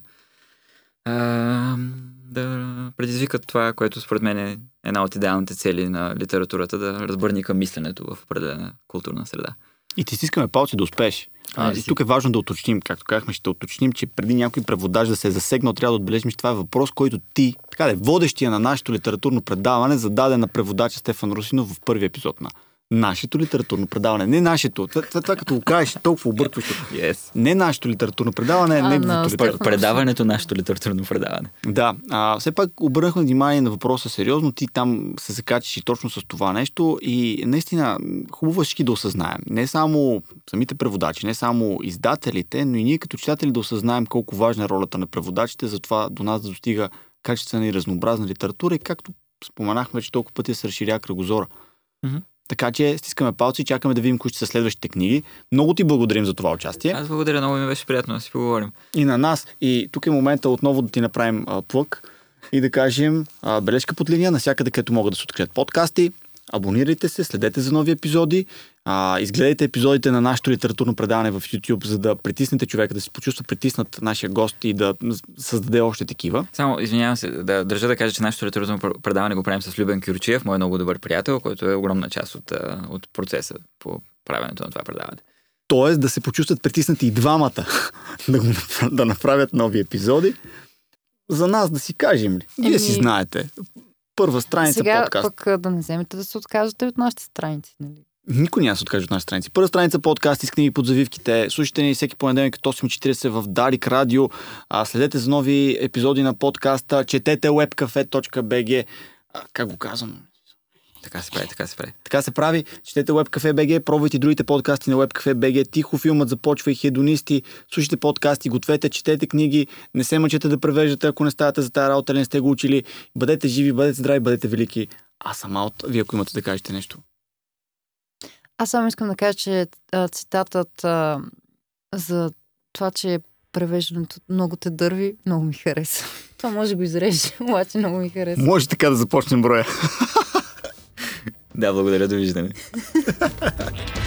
Speaker 1: а, да предизвикат това, което според мен е една от идеалните цели на литературата, да разбърника мисленето в определена културна среда.
Speaker 4: И ти стискаме палци да успееш. А, и тук е важно да уточним, както казахме, ще уточним, че преди някой преводач да се е засегнал, трябва да отбележим, че това е въпрос, който ти, така да е, водещия на нашето литературно предаване, зададе на преводача Стефан Русинов в първи епизод на нашето литературно предаване. Не нашето. Това, това, това като го кажеш, е толкова объркващо.
Speaker 1: Yes.
Speaker 4: Не нашето литературно предаване,
Speaker 2: А,
Speaker 4: не
Speaker 2: на
Speaker 4: литературно.
Speaker 1: Предаването, нашето литературно предаване.
Speaker 4: Да, а, все пак обърнахме внимание на въпроса сериозно. Ти там се закачиш и точно с това нещо и наистина хубаво е всички да осъзнаем. Не само самите преводачи, не само издателите, но и ние като читатели да осъзнаем колко важна е ролята на преводачите, затова до нас да достига качествена и разнообразна литература и както споменахме, че толкова пъти се разширя кръгозора.
Speaker 1: Мгм.
Speaker 4: Така че стискаме палци и чакаме да видим кои ще са следващите книги. Много ти благодарим за това участие.
Speaker 1: Аз благодаря, много ми беше приятно да си поговорим.
Speaker 4: и на нас. И тук е момента отново да ти направим а, плък и да кажем а, бележка под линия, навсякъде където могат да се открият подкасти. Абонирайте се, следете за нови епизоди, а, изгледайте епизодите на нашето литературно предаване в YouTube, за да притиснете човека, да се почувства притиснат нашия гост и да създаде още такива.
Speaker 1: Само, извинявам се, да държа да кажа, че нашето литературно пр- предаване го правим с Любен Кюрчиев, мой много добър приятел, който е огромна част от, от процеса по правенето на това предаване.
Speaker 4: Тоест да се почувстват притиснати и двамата да, го, да направят нови епизоди. За нас да си кажем ли? Вие си
Speaker 2: Еми,
Speaker 4: знаете. Първа страница
Speaker 2: Сега
Speaker 4: подкаст.
Speaker 2: пък да не вземете да се откажете от нашите страници. Нали?
Speaker 4: Никой няма да се откаже от нашата страница. Първа страница подкаст книги под завивките. Слушайте ни всеки понеделник от 8.40 в Дарик Радио. А, следете за нови епизоди на подкаста. Четете webcafe.bg. А, как го казвам?
Speaker 1: Така се прави, така се прави.
Speaker 4: Така се прави. Четете WebCafe.bg, пробвайте другите подкасти на WebCafe.bg. Тихо филмът започва и хедонисти. Слушайте подкасти, гответе, четете книги. Не се мъчете да превеждате, ако не ставате за тази работа, не сте го учили. Бъдете живи, бъдете здрави, бъдете велики. Аз съм аут. Вие ако имате да кажете нещо.
Speaker 2: Аз само искам да кажа, че а, цитатът а, за това, че превеждането много те дърви, много ми хареса. Това може да го изрежеш, обаче много ми хареса.
Speaker 4: Може така да започнем броя.
Speaker 1: Да, благодаря, довиждане.